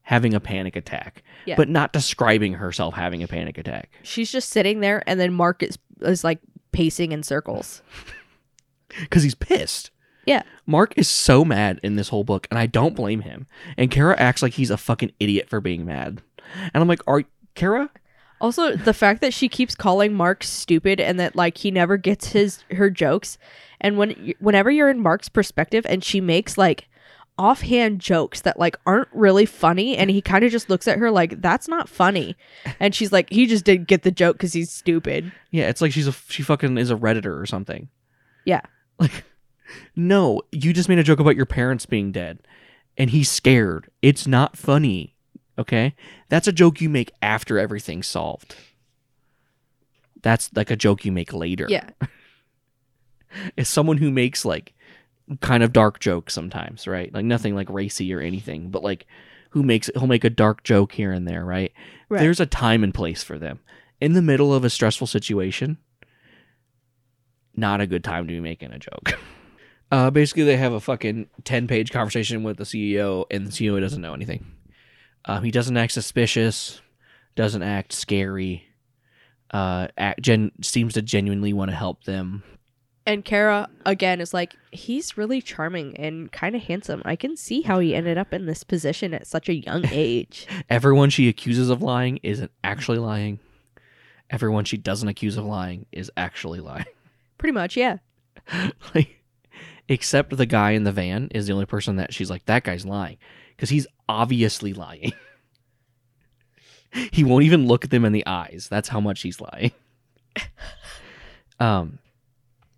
having a panic attack, Yeah. but not describing herself having a panic attack. She's just sitting there and then Mark is is like pacing in circles. (laughs) because he's pissed. Yeah. Mark is so mad in this whole book, and I don't blame him. And Kara acts like he's a fucking idiot for being mad. And I'm like, are Kara? Also, the fact that she keeps calling Mark stupid and that like he never gets his her jokes, and when whenever you're in Mark's perspective and she makes like offhand jokes that like aren't really funny, and he kind of just looks at her like that's not funny, and she's like he just didn't get the joke because he's stupid. Yeah, it's like she's a she fucking is a redditor or something. Yeah, Like, no, you just made a joke about your parents being dead, and he's scared. It's not funny. Okay, that's a joke you make after everything's solved. That's like a joke you make later. yeah, (laughs) is someone who makes like kind of dark jokes sometimes, right? Like nothing like racy or anything, but like who makes he'll make a dark joke here and there, right? Right. There's a time and place for them. In the middle of a stressful situation, not a good time to be making a joke. (laughs) Uh, basically, they have a fucking 10 page conversation with the CEO, and the CEO doesn't know anything. Um, he doesn't act suspicious, doesn't act scary, uh, act, gen- seems to genuinely want to help them. And Kara again is like he's really charming and kind of handsome. I can see how he ended up in this position at such a young (laughs) age. Everyone she accuses of lying isn't actually lying. Everyone she doesn't accuse of lying is actually lying. Pretty much, yeah. (laughs) like, except the guy in the van is the only person that she's like, that guy's lying. Because he's obviously lying. (laughs) he won't even look at them in the eyes. That's how much he's lying. um,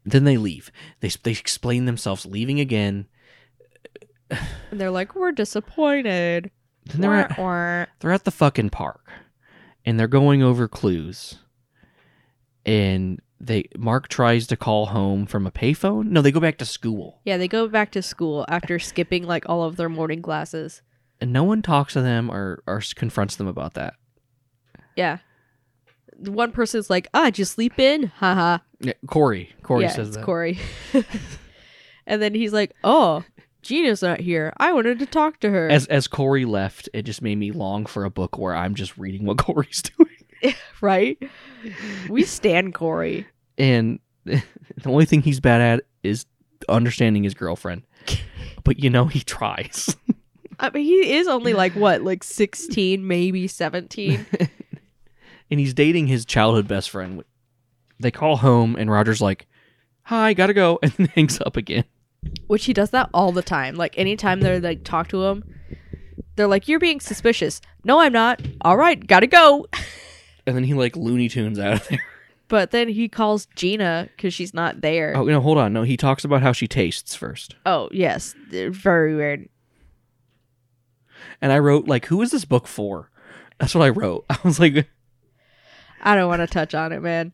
then they leave. They, they explain themselves leaving again. And they're like, we're disappointed. Then they're at, they're at the fucking park and they're going over clues and they mark tries to call home from a payphone no they go back to school Yeah, they go back to school after skipping like all of their morning classes. and no one talks to them or, or confronts them about that Yeah. One person's like, ah, did you sleep in? Haha. Yeah, corey corey yeah, says it's that Corey. (laughs) and then he's like, oh, Gina's not here. I wanted to talk to her. as as corey left it just made me long for a book where i'm just reading what (laughs) corey's doing (laughs) right? We stand Corey. and the only thing he's bad at is understanding his girlfriend. But you know he tries. I mean, he is only like what, like 16, maybe 17. and he's dating his childhood best friend. They call home and Roger's like, "Hi, got to go." (laughs) And then hangs up again. Which he does that all the time. Like anytime they're like talk to him, they're like, "You're being suspicious." No, I'm not. All right, gotta go. (laughs) And then he like Looney Tunes out of there. But then he calls Gina because she's not there. Oh, no, hold on. No, he talks about how she tastes first. Oh yes, very weird. And I wrote like, "Who is this book for?" That's what I wrote. (laughs) I was like, I don't want to touch on it, man.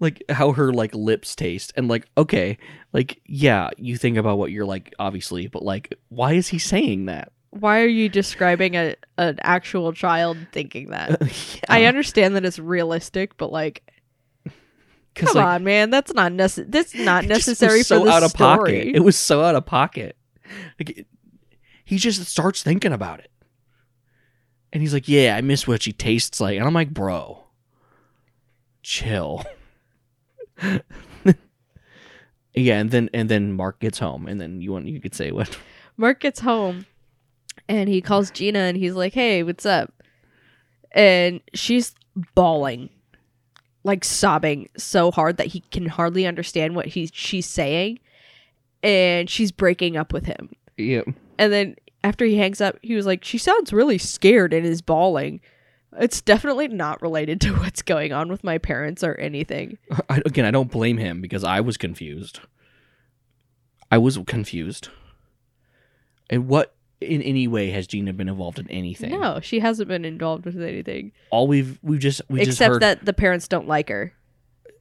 Like how her like lips taste and like okay like yeah you think about what you're like obviously but like why is he saying that Why are you describing a an actual child thinking that? (laughs) yeah. I understand that it's realistic, but like, (laughs) come like, on, man, that's not necessary. That's not (laughs) it just was necessary so for the out of story. pocket it was so out of pocket like it, he just starts thinking about it and he's like yeah i miss what she tastes like and i'm like bro chill (laughs) yeah and then and then mark gets home and then you want you could say what Mark gets home and he calls Gina and he's like, "Hey, what's up?" And she's bawling, like sobbing so hard that he can hardly understand what he's she's saying, and she's breaking up with him. yeah And then after he hangs up, he was like, "She sounds really scared and is bawling." It's definitely not related to (laughs) what's going on with my parents or anything. I, again, I don't blame him because I was confused. I was confused. And what in any way has Gina been involved in anything? No, she hasn't been involved with anything All we've we just we just except heard. that the parents don't like her.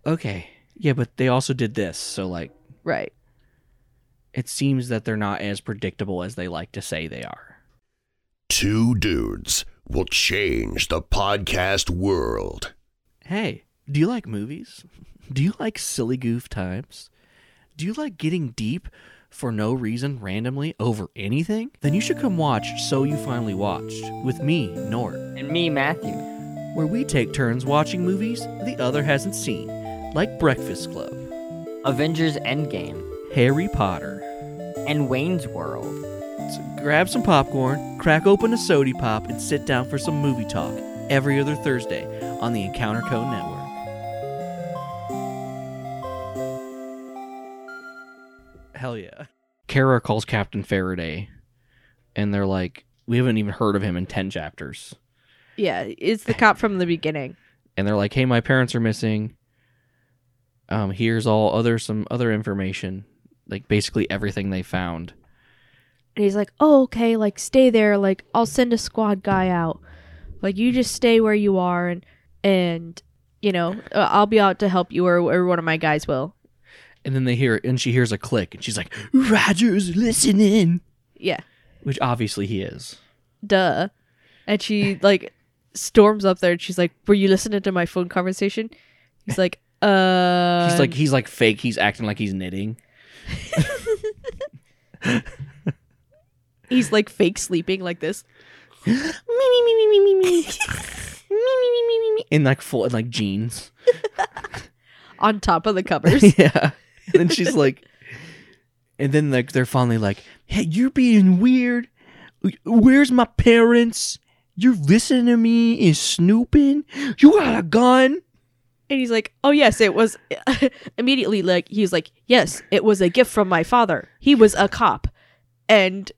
okay, yeah, but they also did this, so like Right. it seems that they're not as predictable as they like to say they are. Two dudes will change the podcast world. Hey, do you like movies? Do you like silly goof times? Do you like getting deep for no reason randomly over anything? Then you should come watch So You Finally Watched with me, Nort, And me, Matthew. where we take turns watching movies the other hasn't seen, like Breakfast Club, Avengers Endgame. Harry Potter. And Wayne's World. So grab some popcorn, crack open a sody pop, and sit down for some movie talk every other Thursday on the Encounter Code Network. Hell yeah. Kara calls Captain Faraday, and they're like, We haven't even heard of him in 10 chapters. Yeah, it's the cop from the beginning. (laughs) And they're like, Hey, my parents are missing. Um, here's all other some other information, like basically everything they found. And he's like, "Oh, okay, like stay there. Like I'll send a squad guy out. Like you just stay where you are, and and you know uh, I'll be out to help you, or, or one of my guys will." And then they hear, and she hears a click, and she's like, Roger's listening. Yeah, Which obviously he is. duh. And she (laughs) like storms up there, and she's like, "Were you listening to my phone conversation?" He's like, "Uh." (laughs) He's like he's like fake. He's acting like he's knitting. (laughs) he's like fake sleeping like this. Me me me me me me me. (laughs) Me me me me me me. In like full in like jeans. (laughs) on top of the covers. (laughs) yeah. And then she's like And then like they're finally like, Hey, you're being weird. Where's my parents? You're listening to me and snooping? You got a gun? And he's like, "Oh yes, it was." Immediately, like he's like, "Yes, it was a gift from my father. He was a cop, and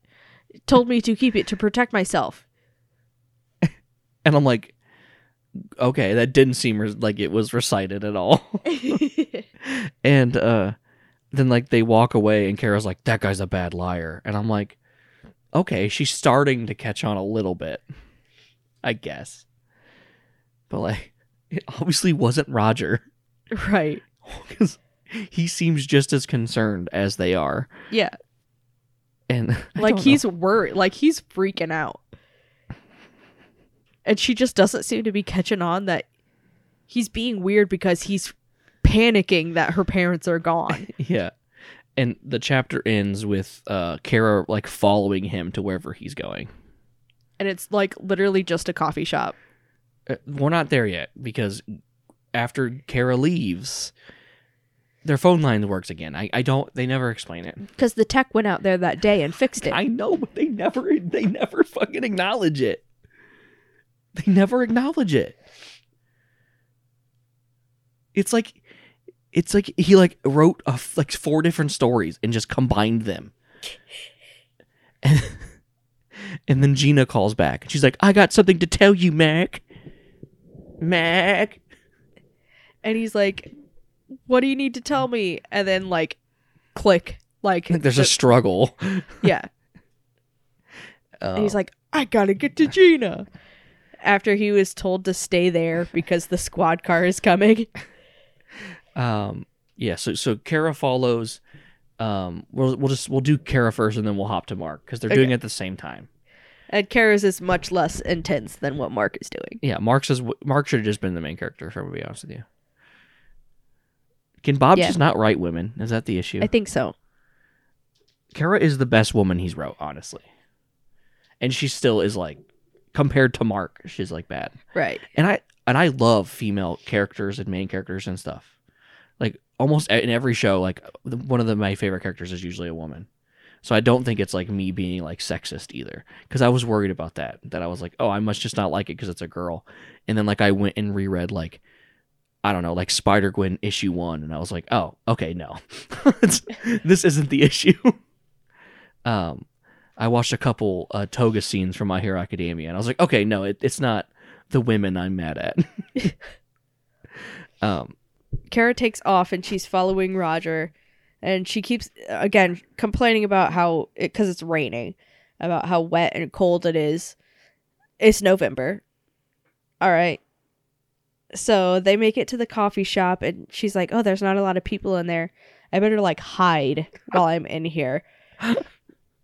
told me to keep it to protect myself." (laughs) And I'm like, okay, that didn't seem res- like it was recited at all. (laughs) (laughs) and uh then like they walk away and Kara's like that guy's a bad liar and I'm like okay she's starting to catch on a little bit I guess but like it obviously wasn't Roger right? cuz he seems just as concerned as they are Yeah, and (laughs) like he's worried, like he's freaking out, and she just doesn't seem to be catching on that he's being weird because he's panicking that her parents are gone. (laughs) yeah and the chapter ends with uh Kara like following him to wherever he's going and it's like literally just a coffee shop. Uh, We're not there yet because after Kara leaves, their phone line works again. I, I don't. They never explain it. Because the tech went out there that day and fixed it. I know, but they never. They never fucking acknowledge it. They never acknowledge it. It's like, it's like he like wrote a, like four different stories and just combined them. And, (laughs) and then Gina calls back and she's like, "I got something to tell you, Mac." Mac. and he's like, "What do you need to tell me?" And then like, click, like Like there's the- a struggle. (laughs) yeah. Uh, (laughs) And he's like, "I gotta get to Gina." After he was told to stay there because the squad car is coming. (laughs) Um, yeah. So so Kara follows. Um, we'll we'll just we'll do Kara first, and then we'll hop to Mark because they're doing it at the same time. And Kara's is much less intense than what Mark is doing. Yeah, Mark says Mark should have just been the main character. If I'm gonna be honest with you. Can Bob Yeah. just not write women? Is that the issue? I think so. Kara is the best woman he's wrote, honestly, and she still is like compared to Mark, she's like bad. Right. and I and I love female characters and main characters and stuff. Like almost in every show, like one of the, my favorite characters is usually a woman. So I don't think it's like me being like sexist either, because I was worried about that. That I was like, oh, I must just not like it because it's a girl. And then like I went and reread like I don't know, like Spider Gwen issue one, and I was like, oh, okay, no, (laughs) this isn't the issue. (laughs) um, I watched a couple uh, toga scenes from My Hero Academia, and I was like, okay, no, it, it's not the women I'm mad at. (laughs) um, Kara takes off and she's following Roger, and she keeps again complaining about how it because it's raining, about how wet and cold it is. It's November. All right. So they make it to the coffee shop, and she's like, "Oh, there's not a lot of people in there. I better like hide while I'm in here."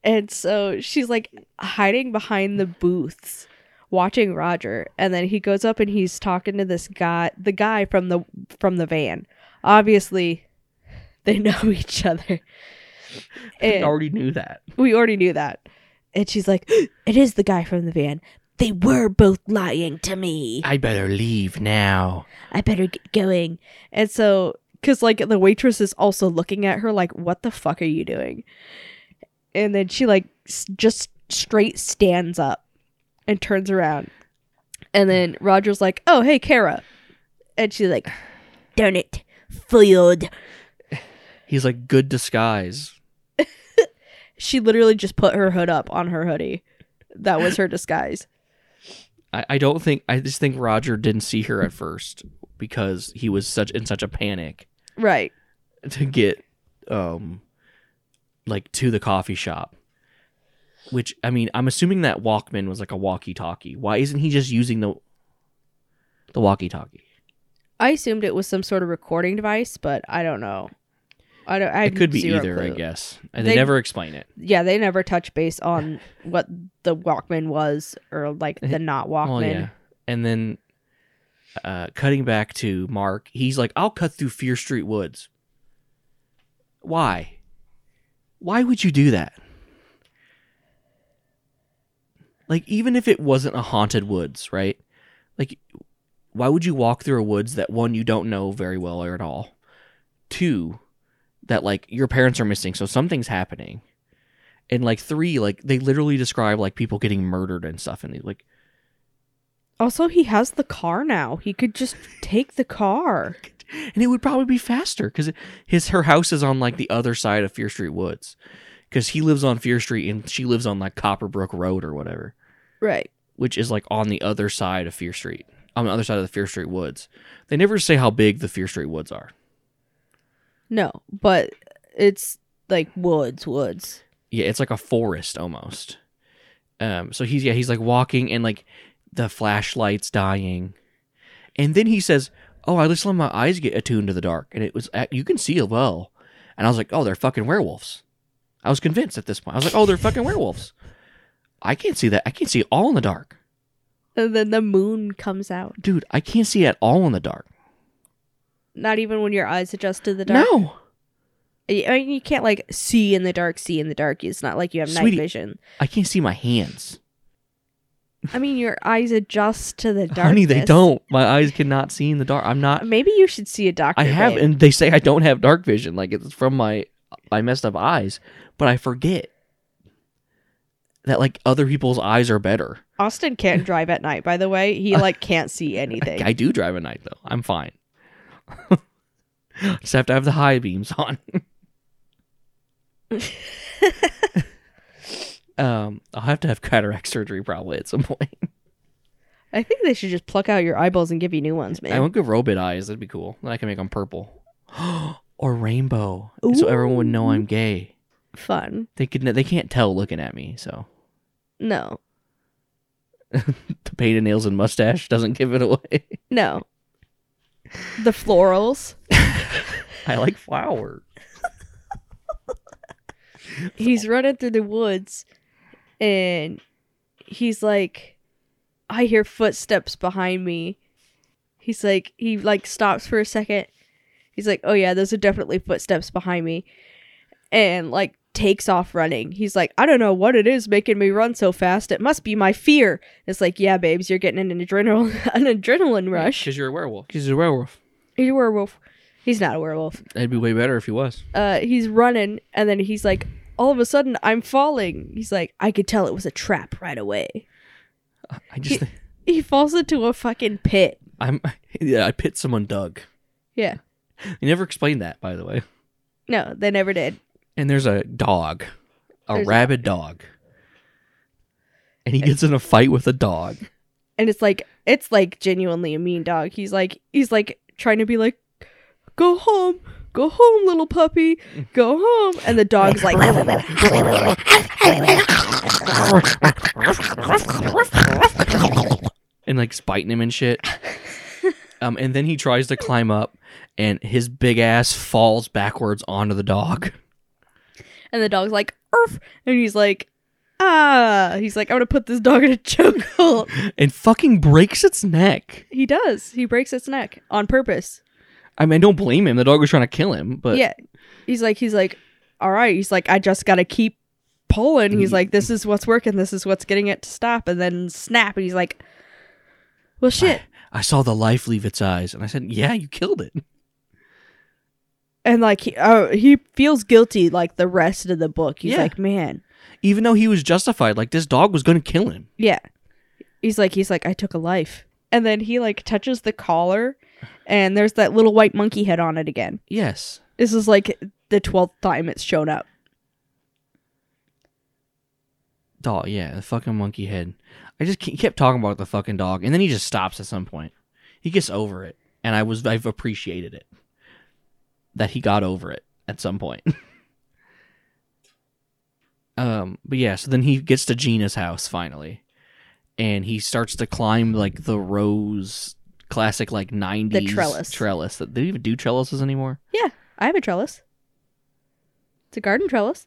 and so she's like hiding behind the booths watching Roger and then he goes up and he's talking to this guy the guy from the from the van obviously they (laughs) know each other and already knew that. we already knew that and she's like (gasps) it is the guy from the van they were both lying to me. I better leave now. i better get going. And so because like the waitress is also looking at her like what the fuck are you doing? And then she like s- just straight stands up and turns around. And then roger's like oh hey kara. And she's like darn it foiled He's like good disguise. (laughs) she literally just put her hood up on her hoodie. That was her (laughs) disguise I, I don't think I just think Roger didn't see her at first because he was such in such a panic right to get um like to the coffee shop. Which I mean, I'm assuming that Walkman was like a walkie-talkie. Why isn't he just using the the walkie-talkie? i assumed it was some sort of recording device but i don't know i don't I It could be either, I guess. And they, They- never explain it. yeah, they never touch base on what the Walkman was or like the (laughs) not Walkman. Well, yeah. And then uh, cutting back to Mark, he's like, I'll cut through Fear Street Woods. Why? Why would you do that? Like, even if it wasn't a haunted woods, right? Like, why would you walk through a woods that one, you don't know very well or at all? Two, that like your parents are missing, so something's happening. And like three, like they literally describe like people getting murdered and stuff, and they like Also, he has the car now. He could just take the car. (laughs) and it would probably be faster because his her house is on like the other side of Fear Street Woods because he lives on Fear Street and she lives on like Copperbrook Road or whatever, Right. which is like on the other side of Fear Street, on the other side of the Fear Street Woods. They never say how big the Fear Street Woods are. No, but it's like woods, woods. Yeah, it's like a forest almost. Um, so he's yeah he's like walking and like the flashlight's dying, and then he says, "Oh, I just let my eyes get attuned to the dark, and it was you can see it well." And I was like, "Oh, they're fucking werewolves." I was convinced at this point. I was like, "Oh, they're fucking werewolves." I can't see that. I can't see all in the dark, And then the moon comes out. dude. I can't see at all in the dark. Not even when your eyes adjust to the dark. No, I I mean, you can't like see in the dark, see in the dark. It's not like you have Sweetie. night vision. I can't see my hands. I mean, your eyes adjust to the darkness. (laughs) Honey, they don't. My eyes cannot see in the dark. I'm not. Maybe you should see a doctor. I have, babe. and they say I don't have dark vision. Like it's from my my messed up eyes, but I forget that like other people's eyes are better. Austin can't (laughs) drive at night. By the way, he like can't see (laughs) I, anything. I do drive at night though. I'm fine. (laughs) Just have to have the high beams on. (laughs) um, I'll have to have cataract surgery probably at some point. I think they should just pluck out your eyeballs and give you new ones, man. I want good robot eyes. That'd be cool. Then I can make them purple (gasps) or rainbow, so everyone would know I'm gay. Fun. They could. They can't tell looking at me. So No, (laughs) the painted nails and mustache doesn't give it away. no. The florals. (laughs) I like flowers. (laughs) he's running through the woods and he's like i hear footsteps behind me he's like he like stops for a second he's like oh yeah those are definitely footsteps behind me and like takes off running he's like i don't know what it is making me run so fast it must be my fear it's like yeah babes you're getting an adrenaline (laughs) an adrenaline rush Because you're a werewolf. Because you're a werewolf. he's a werewolf he's not a werewolf That'd be way better if he was. uh he's running and then he's like all of a sudden i'm falling he's like i could tell it was a trap right away I just. he falls into a fucking pit I'm. (laughs) Yeah. I pit someone dug. yeah You never explained that, by the way. no they never did And there's a dog, a There's a- rabid dog, and he gets in a fight with a dog. and it's like it's like genuinely a mean dog he's like he's like trying to be like go home go home little puppy go home and the dog's like and like spiting him and shit. (laughs) Um, and then he tries to climb up, and his big ass falls backwards onto the dog. And the dog's like Erf! and he's like ah. He's like i'm gonna put this dog in a (laughs) chokehold. And fucking breaks its neck. he does. He breaks its neck on purpose. I mean, I don't blame him. The dog was trying to kill him, but yeah. He's like he's like all right. He's like i just gotta keep pulling. He's like this is what's working. This is what's getting it to stop. And then snap. And he's like well shit. I saw the life leave its eyes, and I said, "Yeah, you killed it." And like he, uh, he feels guilty like the rest of the book he's Yeah. like man Even though he was justified, like this dog was going to kill him. yeah he's like he's like i took a life and then he like touches the collar and there's that little white monkey head on it again Yes, this is like the 12th time it's shown up dog. Yeah, the fucking monkey head. I just ke- kept talking about the fucking dog, and then he just stops at some point. He gets over it, and I was I've appreciated it that he got over it at some point. (laughs) um, but yeah, so then he gets to Gina's house finally, and he starts to climb like the rose classic like '90s trellis. Trellis. That they even do trellises anymore. yeah i have a trellis it's a garden trellis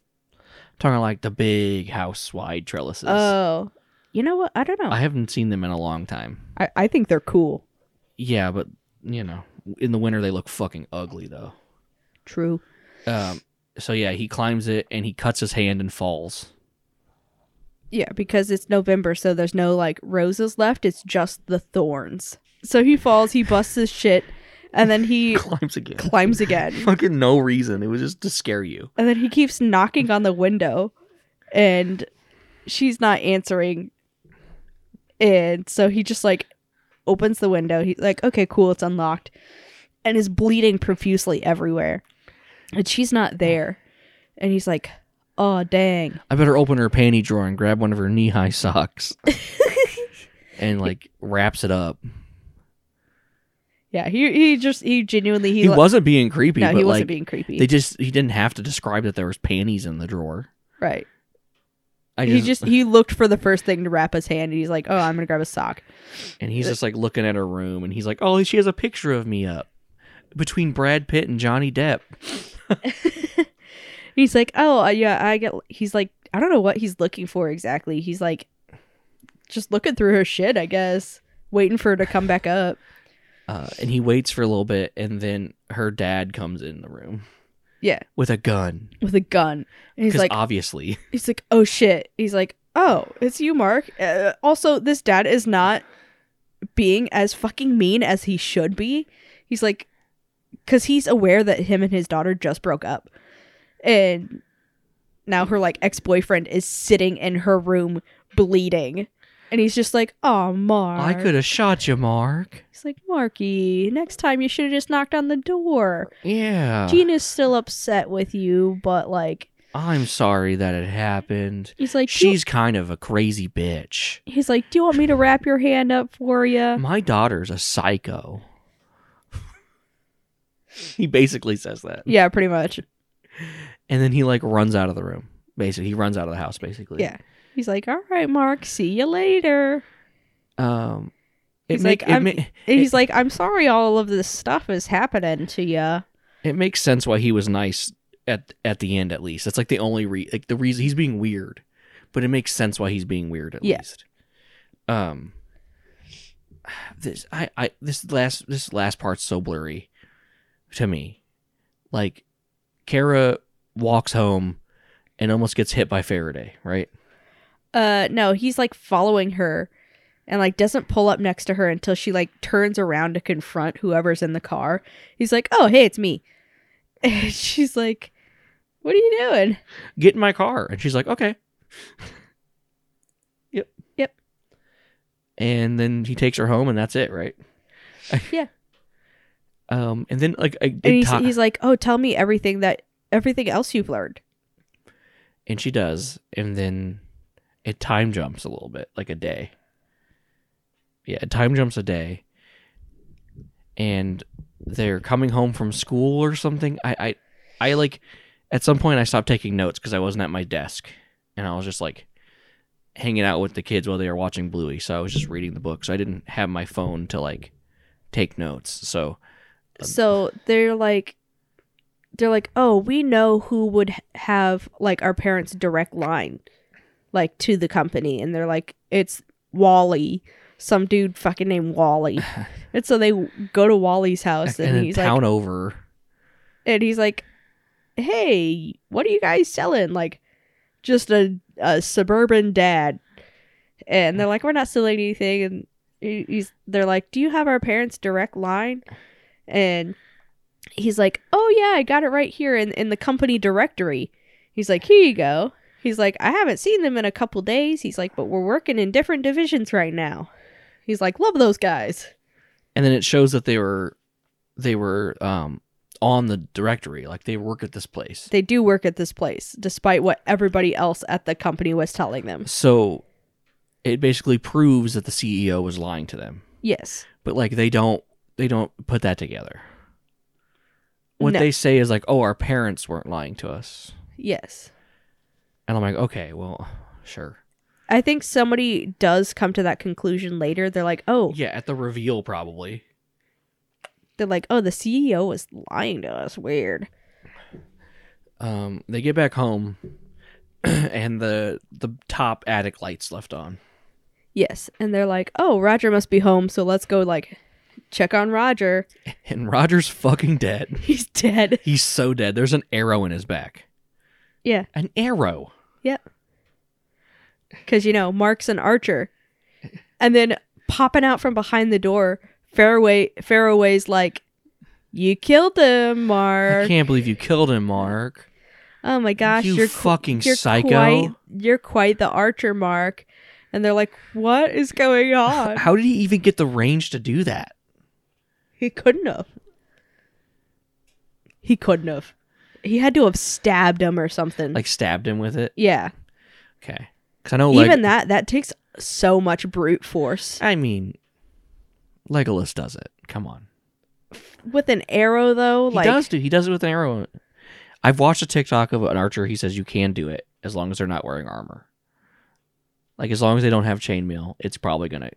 talking like the big house wide trellises. oh you know what i don't know I I, haven't seen them in a long time. I, I think they're cool Yeah, but you know, in the winter they look fucking ugly though. True Um, so yeah, he climbs it and he cuts his hand and falls. Yeah, because it's November, so there's no like roses left. It's just the thorns. So he falls, he busts his shit, and then he (laughs) Climbs again. climbs again. (laughs) Fucking no reason. It was just to scare you. And then he keeps knocking on the window, and she's not answering. And so he just like opens the window. He's like, okay, cool, it's unlocked, and is bleeding profusely everywhere. And she's not oh. there. And he's like, oh, dang. I better open her panty drawer and grab one of her knee high socks. (laughs) and like wraps it up. Yeah, he he just he genuinely he, He, li- wasn't being creepy, no but he wasn't like being creepy. they just he didn't have to describe that there was panties in the drawer. right. I he just he looked for the first thing to wrap his hand and he's like, "Oh, I'm going to grab a sock." and he's uh, just like looking at her room and he's like, "Oh, she has a picture of me up between Brad Pitt and Johnny Depp." (laughs) He's like, "Oh, uh, yeah, I get he's like, I don't know what he's looking for exactly. He's like just looking through her shit, I guess, waiting for her to come back up." Uh, and he waits for a little bit, and then her dad comes in the room Yeah, with a gun. with a gun. And he's like obviously, (laughs) he's like, "Oh shit." He's like, oh, it's you, Mark. Uh, also, this dad is not being as fucking mean as he should be. He's like, because he's aware that him and his daughter just broke up. And now her like ex boyfriend is sitting in her room bleeding. And he's just like, oh, Mark. I could have shot you, Mark. He's like, Marky, next time you should have just knocked on the door. Yeah. Gina's still upset with you, but like, I'm sorry that it happened. he's like, She's kind of a crazy bitch. he's like, do you want me to wrap your hand up for you? My daughter's a psycho. (laughs) he basically says that. Yeah, pretty much. And then he like runs out of the room. Basically, he runs out of the house basically. Yeah. He's like, all right, Mark, see you later. Um it He's make, like, it, I'm- ma- he's like, I'm sorry all of this stuff is happening to you. it makes sense why he was nice at at the end at least. That's like the only re- like the reason he's being weird. But it makes sense why he's being weird at Yeah. least. Um this I I this last this last part's so blurry to me. Like Kara walks home and almost gets hit by Faraday, right? Uh, no, he's like following her and like doesn't pull up next to her until she like turns around to confront whoever's in the car. He's like, oh, hey, it's me. (laughs) And she's like, what are you doing? Get in my car. And she's like, okay. (laughs) yep. Yep. And then he takes her home and that's it, right? Yeah. Um, and then like I And he's, ta- he's like, oh, tell me everything that, everything else you've learned. and she does, and then it time jumps a little bit, like a day. Yeah, it time jumps a day, and they're coming home from school or something. I, I, I like at some point I stopped taking notes because I wasn't at my desk, and I was just like hanging out with the kids while they were watching Bluey. So I was just reading the book, so I didn't have my phone to like take notes. So So they're like, they're like, oh, we know who would have like our parents' direct line, like to the company, and they're like, it's Wally, some dude fucking named Wally, (laughs) and so they go to Wally's house, and, and he's town like, over. and he's like, hey, what are you guys selling? Like, just a, a suburban dad, and they're like, we're not selling anything, and he's they're like, do you have our parents' direct line? And he's like, oh yeah, I got it right here in in the company directory. He's like, here you go. He's like, I haven't seen them in a couple days. He's like, but we're working in different divisions right now. He's like, love those guys. and then it shows that they were they were um on the directory like they work at this place They do work at this place, despite what everybody else at the company was telling them. so it basically proves that the ceo was lying to them Yes. but like they don't they don't put that together what No. they say is like oh our parents weren't lying to us Yes. and i'm like okay well sure I think somebody does come to that conclusion later. They're like, oh, yeah at the reveal probably they're like, oh, the CEO was lying to us. Weird. um they get back home (clears throat) and the the top attic lights left on Yes. And they're like, oh, Roger must be home. So let's go, like, check on Roger. (laughs) and roger's fucking dead (laughs) He's dead. (laughs) he's so dead there's an arrow in his back Yeah. an arrow Yep. Because, you know, Mark's an archer. And then popping out from behind the door, Fairway, Fairway's like, you killed him, Mark. I can't believe you killed him, Mark. Oh my gosh, You are fucking you're psycho. Quite, you're quite the archer, Mark. And they're like, "What is going on?" How did he even get the range to do that? He couldn't have. He couldn't have. He had to have stabbed him or something. Like stabbed him with it? yeah. Okay. Because I know Leg- Even that that takes so much brute force. I mean, Legolas does it. Come on. With an arrow though, He like does do. He does it with an arrow. I've watched a TikTok of an archer. He says you can do it as long as they're not wearing armor. Like as long as they don't have chainmail, it's probably gonna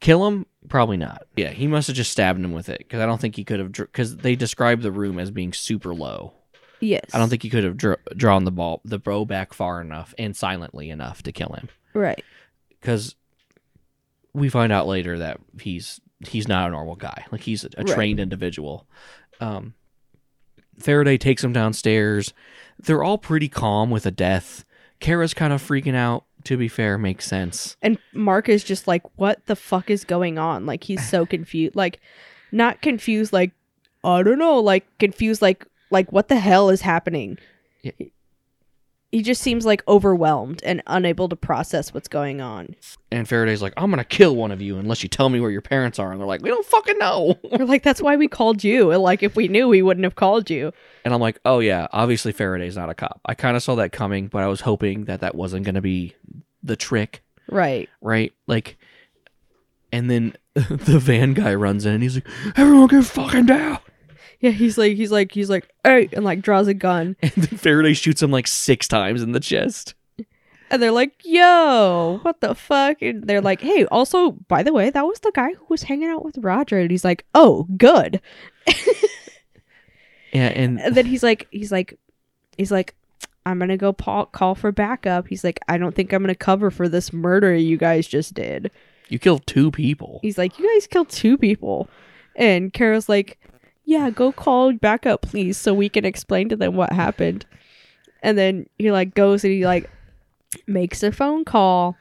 kill him. Probably not. Yeah, he must have just stabbed him with it because I don't think he could have. Because they describe the room as being super low. yes. I don't think he could have dr- drawn the ball, the bow back far enough and silently enough to kill him. right. Because we find out later that he's he's not a normal guy. Like he's a, a Right. trained individual. Um, Faraday takes him downstairs. They're all pretty calm with a death. Kara's kind of freaking out. To be fair, makes sense. And Mark is just like, what the fuck is going on? Like, he's so (laughs) confused. Like, not confused, like, I don't know, like, confused, like, like, what the hell is happening? Yeah. He just seems like overwhelmed and unable to process what's going on. And Faraday's like, I'm gonna kill one of you unless you tell me where your parents are. And they're like, we don't fucking know. (laughs) We're like, that's why we called you. And like, if we knew, we wouldn't have called you. And I'm like, oh yeah, obviously Faraday's not a cop. I kind of saw that coming, but I was hoping that that wasn't gonna be the trick, Right. right? Like, and then (laughs) the van guy runs in and he's like, everyone get fucking down. Yeah, he's like, he's like, he's like, hey, and like draws a gun. (laughs) And then Faraday shoots him like six times in the chest. And they're like, yo, what the fuck? And they're like, hey, also, by the way, that was the guy who was hanging out with Roger. And he's like, oh, good. (laughs) Yeah, and And then he's like, he's like, he's like, I'm gonna go pa- call for backup. He's like, I don't think I'm gonna cover for this murder you guys just did. you killed two people. He's like, you guys killed two people. And Kara's like, yeah, go call backup, please, so we can explain to them what happened. And then he like goes and he like makes a phone call,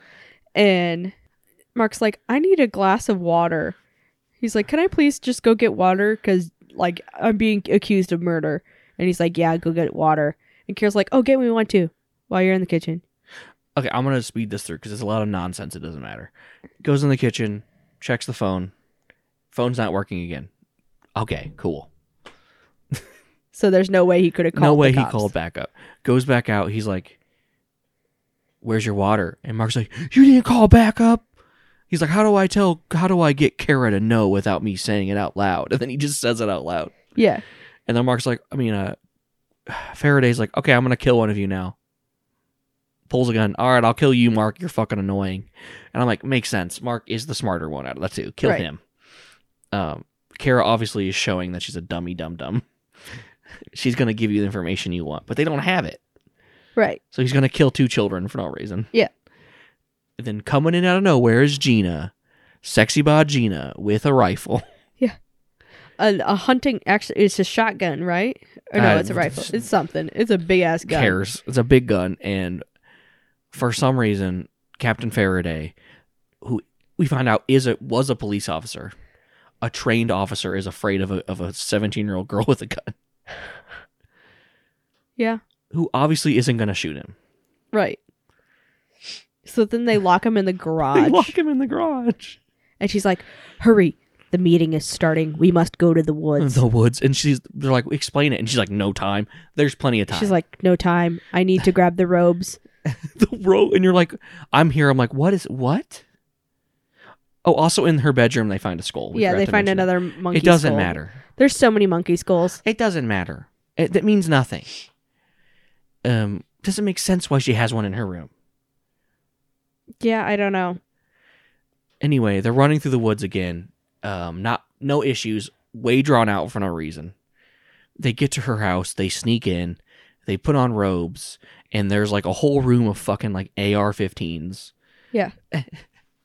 and Mark's like, I need a glass of water. He's like, can I please just go get water? Because like I'm being accused of murder. And he's like, yeah, go get water. And Kara's like, oh, get me one too, while you're in the kitchen. Okay, I'm gonna speed this through because it's a lot of nonsense. It doesn't matter. Goes in the kitchen, checks the phone. Phone's not working again. Okay, cool. So there's no way he could have called. Back up. No way he called back up. Goes back out. He's like, "Where's your water?" And Mark's like, "You didn't call back up." He's like, "How do I tell? How do I get Kara to know without me saying it out loud?" (laughs) And then he just says it out loud. Yeah. And then Mark's like, I mean, uh, Faraday's like, okay, I'm gonna kill one of you now. Pulls a gun. All right, I'll kill you, Mark. You're fucking annoying. And I'm like, makes sense. Mark is the smarter one out of the two. Kill Right. him. Um, Kara obviously is showing that she's a dummy dum dum. she's gonna give you the information you want, but they don't have it. Right. So he's gonna kill two children for no reason. Yeah. And then coming in out of nowhere is Gina, sexy bod Gina with a rifle. (laughs) Yeah. A, a hunting actually it's a shotgun right or no Uh, it's a rifle it's something it's a big ass gun cares. It's a big gun, and for some reason, Captain Faraday, who we find out is a was a police officer, a trained officer, is afraid of a of a seventeen year old girl (laughs) with a gun, yeah. Who obviously isn't going to shoot him. right. So then they lock him in the garage (laughs) they lock him in the garage, and she's like hurry the meeting is starting. We must go to the woods. The woods, and she's they're like, explain it, and she's like, no time. There's plenty of time. she's like no time. I need to grab the robes. (laughs) The robe, and you're like, I'm here. I'm like, what is what? Oh, also in her bedroom they find a skull. We yeah they find mention that. another monkey skull. It doesn't skull. matter. there's so many monkey skulls It doesn't matter. It, that means nothing. Um, doesn't make sense why she has one in her room. yeah i don't know Anyway, they're running through the woods again. Um, not no issues. Way drawn out for no reason. They get to her house. They sneak in. They put on robes, and there's like a whole room of fucking like AR-15s. yeah (laughs)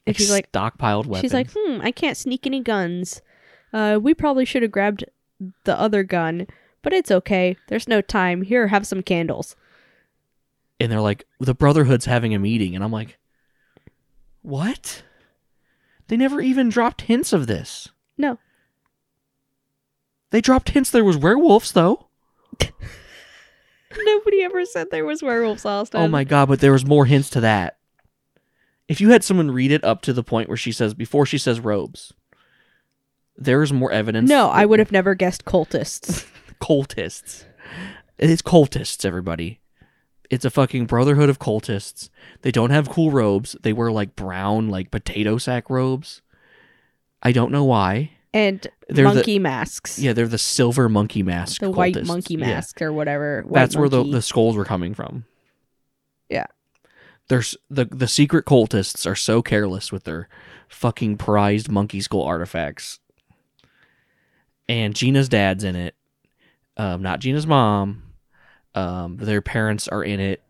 And she's like- stockpiled weapons. she's like hmm i can't sneak any guns uh we probably should have grabbed the other gun but it's okay there's no time here have some candles and they're like, the Brotherhood's having a meeting, and I'm like, what? They never even dropped hints of this. no They dropped hints there was werewolves though. (laughs) Nobody ever said there was werewolves, last Austin. Oh my god, but there was more hints to that. If you had someone read it up to the point where she says before she says robes, there's more evidence. No, I would have never guessed cultists. (laughs) cultists. It's cultists, everybody. It's a fucking brotherhood of cultists. They don't have cool robes. They wear like brown, like potato sack robes. I don't know why. And They're the- monkey masks. Yeah, they're the silver monkey mask. The white cultists. monkey Yeah. masks or whatever. white That's where the, the skulls were coming from. Yeah. There's the the secret cultists are so careless with their fucking prized monkey skull artifacts. And Gina's dad's in it. Um, not Gina's mom. Um, their parents are in it.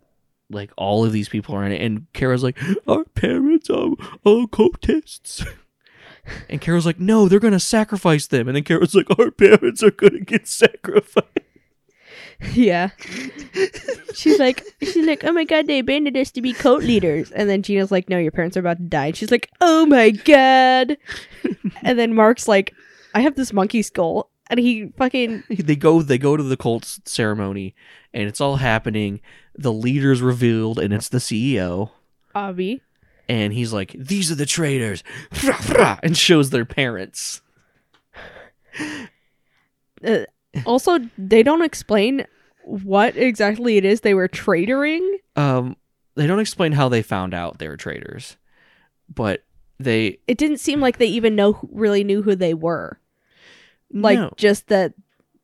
Like all of these people are in it. And Kara's like, Our parents are, are cultists. (laughs) And Carol's like, no, they're gonna sacrifice them. And then Carol's like, our parents are gonna get sacrificed. (laughs) Yeah. she's like, she's like, oh my god, they abandoned us to be cult leaders. And then Gina's like, no, your parents are about to die. And she's like, oh my god. (laughs) and then Mark's like, I have this monkey skull. And he fucking, they go they go to the cult ceremony and it's all happening the leader's revealed and it's the ceo Avi. and he's like these are the traitors (laughs) and shows their parents Uh, also, they don't explain what exactly it is they were traitoring. um they don't explain how they found out they were traitors but they It didn't seem like they even know really knew who they were. Like no, just that,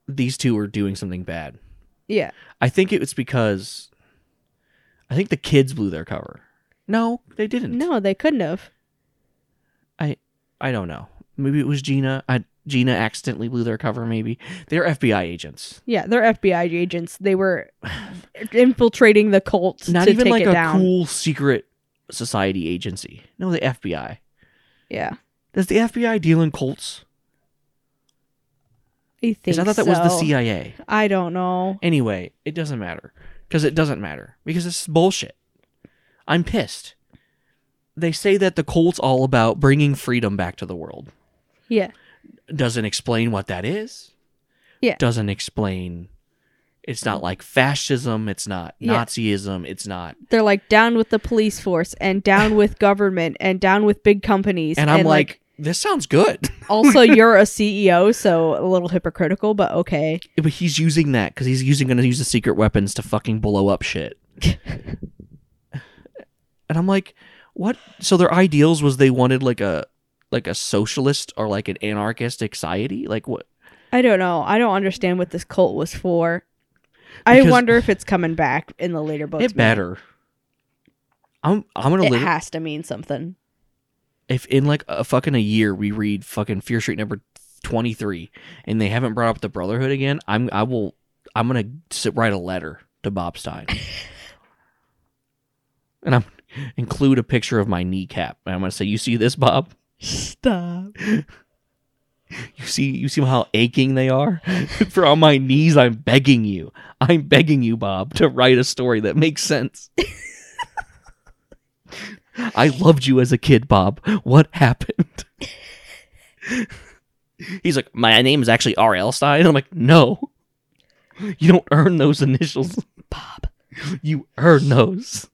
these two were doing something bad yeah. i think it was because i think the kids blew their cover no they didn't No, they couldn't have. I I don't know. Maybe it was Gina. I, Gina accidentally blew their cover. Maybe they're FBI agents. Yeah, they're FBI agents. They were infiltrating the cult Not even like a down. cool secret society agency. No, the FBI. yeah, Does the FBI deal in cults? I think I thought that was the. CIA. I don't know. Anyway, it doesn't matter. Because it doesn't matter. Because it's bullshit. I'm pissed. They say that the cult's all about bringing freedom back to the world. Yeah, doesn't explain what that is. Yeah. Doesn't explain. It's not like fascism. It's not Yeah. Nazism. It's not. they're like down with the police force and down with (laughs) government and down with big companies. And I'm like, this sounds good. (laughs) also (laughs) you're a CEO, so a little hypocritical, but okay. but he's using that because he's using going to use the secret weapons to fucking blow up shit. and I'm like, what? So their ideals was they wanted like a like a socialist or like an anarchist society. Like what? I don't know. I don't understand what this cult was for. I wonder if it's coming back in the later books. it better. I'm I'm gonna It has to mean something. if in like a fucking a year we read fucking Fear Street number 23 and they haven't brought up the Brotherhood again, I'm I will I'm gonna sit, write a letter to Bob Stine, (laughs) and I'm include a picture of my kneecap, and I'm gonna say, "You see this, Bob? Stop. You see you see how aching they are? (laughs) For on my knees, I'm begging you, I'm begging you, Bob, to write a story that makes sense." I loved you as a kid, Bob. What happened? (laughs) He's like, my name is actually R.L. Stine. I'm like, no, you don't earn those initials, Bob. You earn those.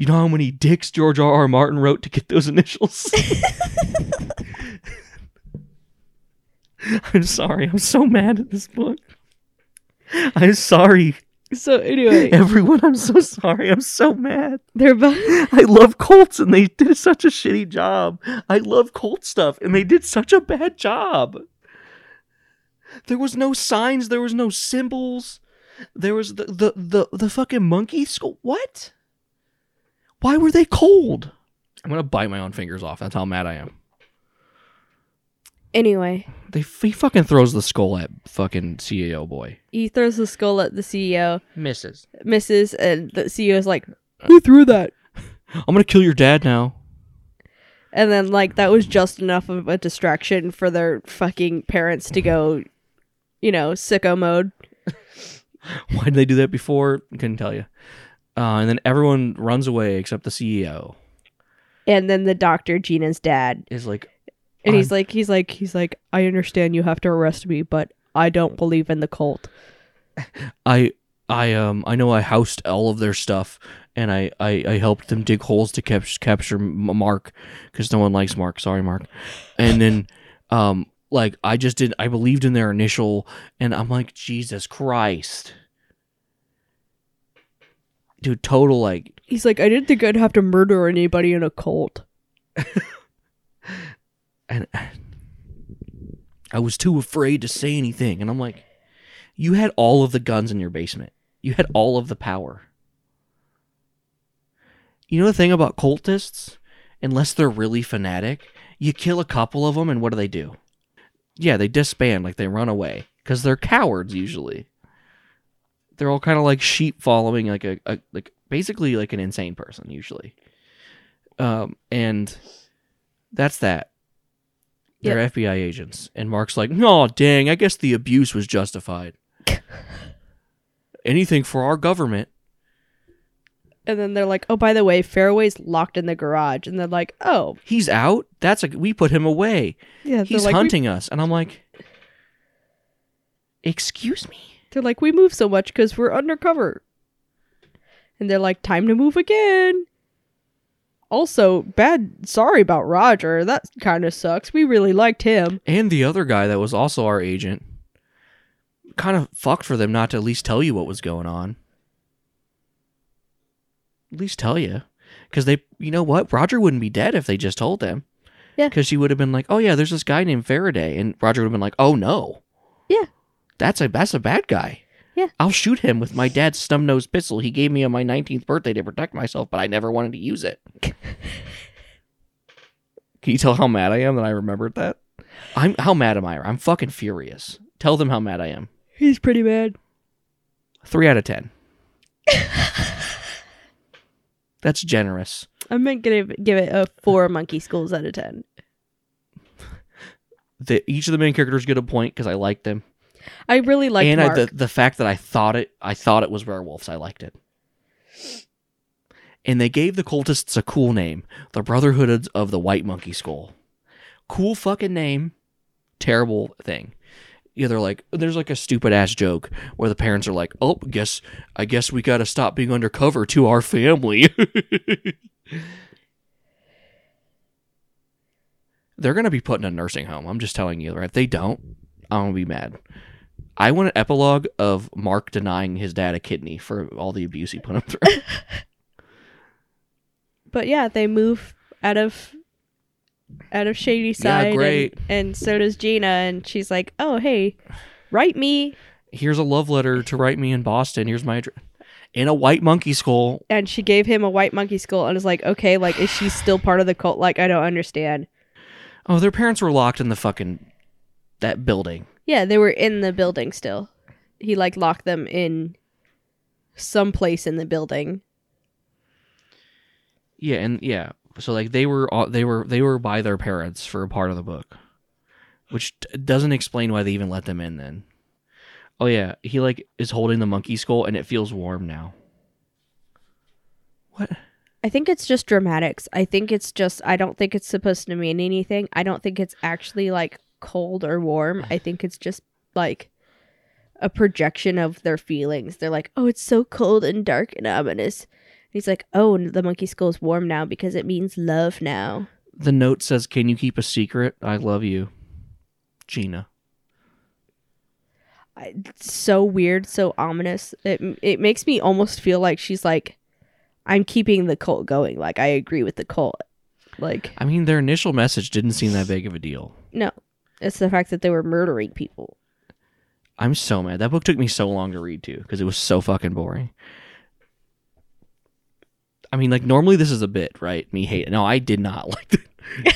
You know how many dicks George R. R. Martin wrote to get those initials? (laughs) I'm sorry. I'm so mad at this book. I'm sorry, So anyway, everyone. I'm so sorry. I'm so mad. they're about (laughs) I love Colts and they did such a shitty job. I love Colt stuff and they did such a bad job. There was no signs, there was no symbols. There was the the the, the fucking monkey skull. What? Why were they cold? I'm gonna bite my own fingers off. That's how mad I am. anyway. They he fucking throws the skull at fucking CEO boy. He throws the skull at the CEO, Misses. misses, and the CEO is like, "Who threw that?" (laughs) I'm gonna kill your dad now. And then like that was just enough of a distraction for their fucking parents to go, you know, sicko mode. (laughs) Why did they do that before? I couldn't tell you. Uh, and then everyone runs away except the CEO. And then the doctor, Gina's dad, Is like, and he's like, he's like, he's like, I understand you have to arrest me, but I don't believe in the cult. (laughs) I I um I know I housed all of their stuff and I I, I helped them dig holes to cap- capture Mark because no one likes Mark. Sorry, Mark. And then (laughs) um like I just did I believed in their initial and I'm like Jesus Christ. Dude, total like He's like, I didn't think I'd have to murder anybody in a cult. (laughs) and uh, I was too afraid to say anything and I'm like you had all of the guns in your basement. You had all of the power. You know the thing about cultists? Unless they're really fanatic, you kill a couple of them, and what do they do? Yeah, they disband, like they run away, because they're cowards usually. They're all kind of like sheep following, like a, a like basically like an insane person usually. Um, and that's that. They're FBI agents, and Mark's like, "No, dang, I guess the abuse was justified." (laughs) anything for our government. And then they're like, "Oh, by the way, Faraday's locked in the garage." And they're like, "Oh, He's out. That's a we put him away. yeah." He's like, hunting us." And I'm like, "Excuse me." They're like, "We move so much because we're undercover." And they're like, "Time to move again." Also, bad. Sorry about Roger. That kind of sucks. We really liked him. And the other guy that was also our agent kind of fucked for them not to at least tell you what was going on. At least tell you. Because they, you know what? Roger wouldn't be dead if they just told them. Yeah. Because she would have been like, oh, yeah, there's this guy named Faraday. And Roger would have been like, oh, no. Yeah. That's a, that's a bad guy. Yeah. I'll shoot him with my dad's snub nosed pistol he gave me on my 19th birthday to protect myself, but I never wanted to use it. (laughs) Can you tell how mad I am that I remembered that? I'm how mad am I? I'm fucking furious. Tell them how mad I am. He's pretty mad. Three out of ten. (laughs) That's generous. I meant give give it a four monkey schools out of ten. The, each of the main characters get a point because I like them, I really liked and I, the the fact that I thought it, I thought it was werewolves. I liked it, and they gave the cultists a cool name: the Brotherhood of the White Monkey Skull. Cool fucking name. Terrible thing. Yeah, they're like, there's like a stupid ass joke where the parents are like, "Oh, guess I guess we got to stop being undercover to our family." (laughs) They're gonna be put in a nursing home. I'm just telling you, right? If they don't, I'm gonna be mad. I want an epilogue of Mark denying his dad a kidney for all the abuse he put him through. (laughs) but yeah, they move out of out of Shadyside. and- great. And, so does Gina, and she's like, "Oh, hey, write me." Here's a love letter to write me in Boston. Here's my address. In a white monkey skull. And she gave him a white monkey skull, and is like, "Okay, like, is she still part of the cult? Like, I don't understand." Oh, their parents were locked in the fucking that building. Yeah, they were in the building still. He like locked them in some place in the building. Yeah, and yeah. So like they were all- they were they were by their parents for a part of the book, which doesn't explain why they even let them in. Then, oh yeah, he like is holding the monkey skull and it feels warm now. What? I think it's just dramatics. I think it's just I don't think it's supposed to mean anything. I don't think it's actually like cold or warm. I think it's just like a projection of their feelings. They're like, "Oh, it's so cold and dark and ominous." And he's like, "Oh, the monkey skull is warm now because it means love now." The note says, "Can you keep a secret? I love you, Gina." I, it's so weird, so ominous. It it makes me almost feel like she's like, "I'm keeping the cult going." Like I agree with the cult. Like I mean, their initial message didn't seem that big of a deal. no, it's the fact that they were murdering people. I'm so mad. That book took me so long to read too because it was so fucking boring. I mean, like normally this is a bit, right? Me hate. It. No, I did not (laughs) like. The,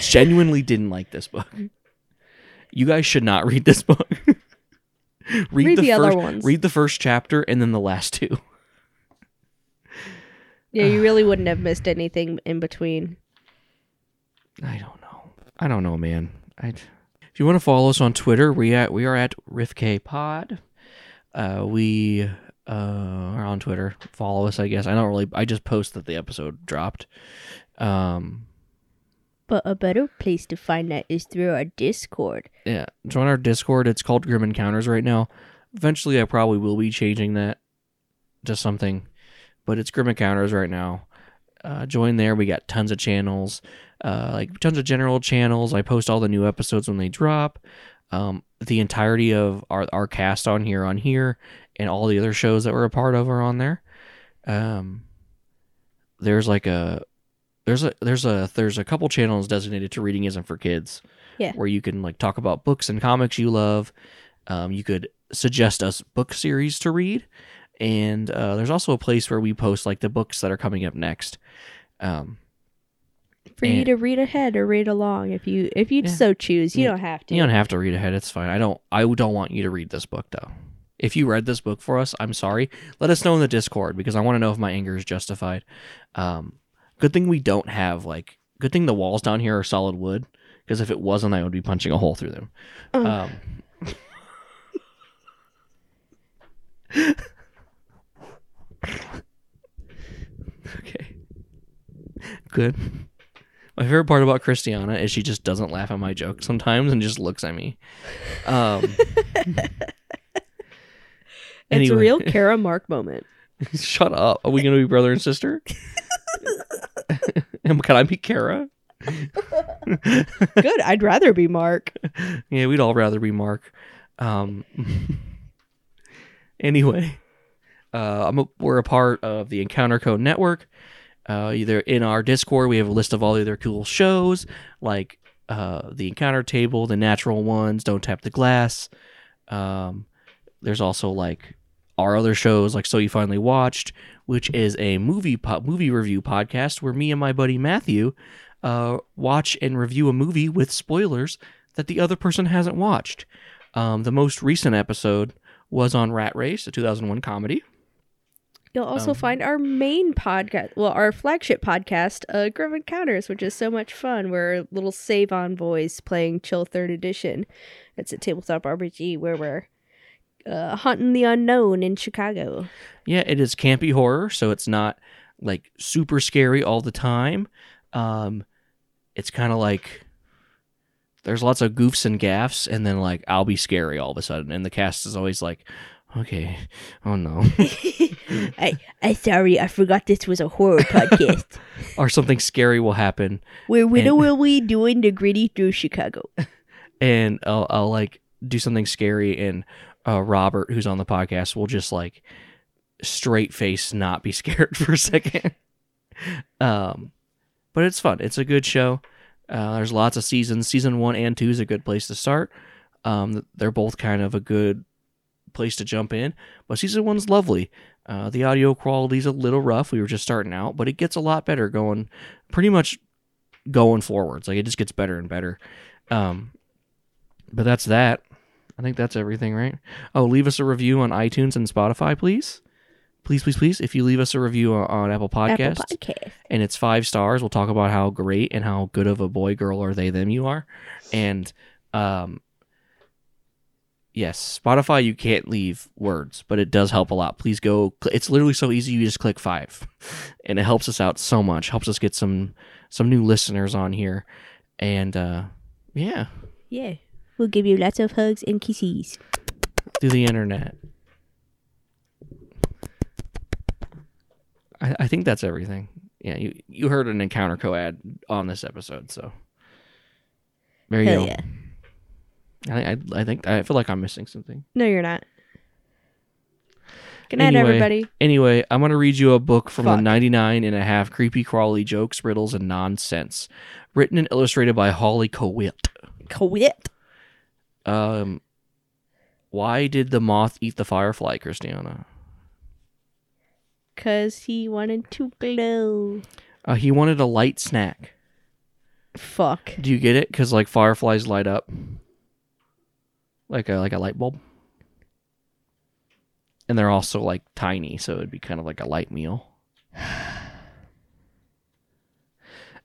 genuinely didn't like this book. You guys should not read this book. (laughs) read, Read the, the other ones. Read the first chapter and then the last two. Yeah, you really (sighs) wouldn't have missed anything in between. I don't know. I don't know, man. I. If you want to follow us on Twitter, we at we are at RifKPod. Uh, we uh, are on Twitter. Follow us, I guess. I don't really. I just post that the episode dropped. Um, But a better place to find that is through our Discord. yeah, join our Discord. It's called Grim Encounters right now. Eventually, I probably will be changing that to something, but it's Grim Encounters right now. Uh, join there. We got tons of channels, uh, like tons of general channels. I post all the new episodes when they drop. Um, the entirety of our our cast on here on here, and all the other shows that we're a part of are on there. Um, there's like a there's a there's a there's a couple channels designated to reading isn't for kids. Yeah. Where you can like talk about books and comics you love. Um, you could suggest us book series to read, and uh, there's also a place where we post like the books that are coming up next. Um, For you to read ahead or read along if you if you Yeah. so choose. You don't have to. you don't have to read ahead; it's fine. I don't I don't want you to read this book though. If you read this book for us, I'm sorry. Let us know in the Discord because I want to know if my anger is justified. Um, good thing we don't have like good thing the walls down here are solid wood because if it wasn't, I would be punching a hole through them. Um, (laughs) Okay. Good. My favorite part about Christiana is she just doesn't laugh at my jokes sometimes and just looks at me. Um, (laughs) It's a anyway. real (laughs) Kara Mark moment. Shut up. Are we going to be brother and sister? (laughs) Am- Can I be Kara? Good. I'd rather be Mark. Yeah, we'd all rather be Mark. Um, anyway, uh, I'm a, we're a part of the Encounter Code Network. Uh, either in our Discord, we have a list of all the other cool shows like uh, the Encounter Table, the Natural Ones, Don't Tap the Glass. Um, there's also like our other shows like So You Finally Watched, which is a movie po- movie review podcast where me and my buddy Matthew uh, watch and review a movie with spoilers that the other person hasn't watched. Um, the most recent episode was on Rat Race, a 2001 comedy. You'll also Um, find our main podcast, well, our flagship podcast, uh, Grove Encounters, which is so much fun. We're little save on boys playing Chill Third Edition. It's a tabletop RPG where we're uh, hunting the unknown in Chicago. Yeah, it is campy horror, so it's not like super scary all the time. Um, it's kind of like there's lots of goofs and gaffs, and then like I'll be scary all of a sudden, and the cast is always like, okay, oh no, (laughs) I, I sorry, I forgot this was a horror (laughs) podcast. or something scary will happen, We're Widow Widow Willie doing the gritty through Chicago. (laughs) and I'll, I'll like do something scary, and uh, Robert, who's on the podcast, will just like straight face not be scared for a second. um, but it's fun. It's a good show. Uh, there's lots of seasons. Season one and two is a good place to start. Um, they're both kind of a good place to jump in. But season one's lovely. Uh, the audio quality's a little rough. We were just starting out, but it gets a lot better going. Pretty much going forwards. Like it just gets better and better. Um, but that's that. I think that's everything, right? Oh, leave us a review on iTunes and Spotify, please. Please, please, please. If you leave us a review on, Apple Podcasts Apple Podcast. and it's five stars, we'll talk about how great and how good of a boy, girl, or they, them you are. And um, yes, Spotify, you can't leave words, but it does help a lot. Please go. It's literally so easy. You just click five, (laughs) and it helps us out so much. Helps us get some some new listeners on here, and uh, yeah, Yeah. We'll give you lots of hugs and kisses. through the internet. I, I think that's everything. Yeah, you you heard an encounter co ad on this episode, so there you Hell go. yeah. I, I I think I feel like I'm missing something. No, you're not. Good night, Anyway, everybody. Anyway, I'm gonna read you a book from the 99 and a half creepy crawly jokes, riddles, and nonsense, written and illustrated by Holly Kowitt. Quit. Um, why did the moth eat the firefly, Christiana? Because he wanted to glow. Uh, he wanted a light snack. Fuck. Do you get it? Because like fireflies light up, like a like a light bulb, and they're also like tiny, so it'd be kind of like a light meal. (sighs)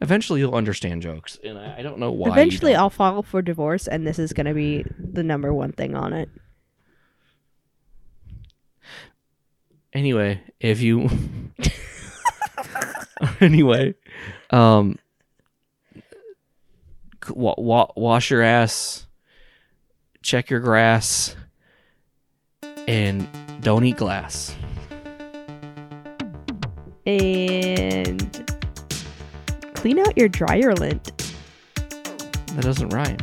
Eventually, you'll understand jokes, and I, I don't know why. Eventually. I'll file for divorce, and this is going to be the number one thing on it. Anyway, if you (laughs) anyway, um, wa- wa- wash your ass, check your grass, and don't eat glass. And clean out your dryer lint. That doesn't rhyme.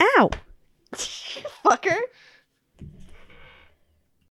Ow. (laughs) Fucker.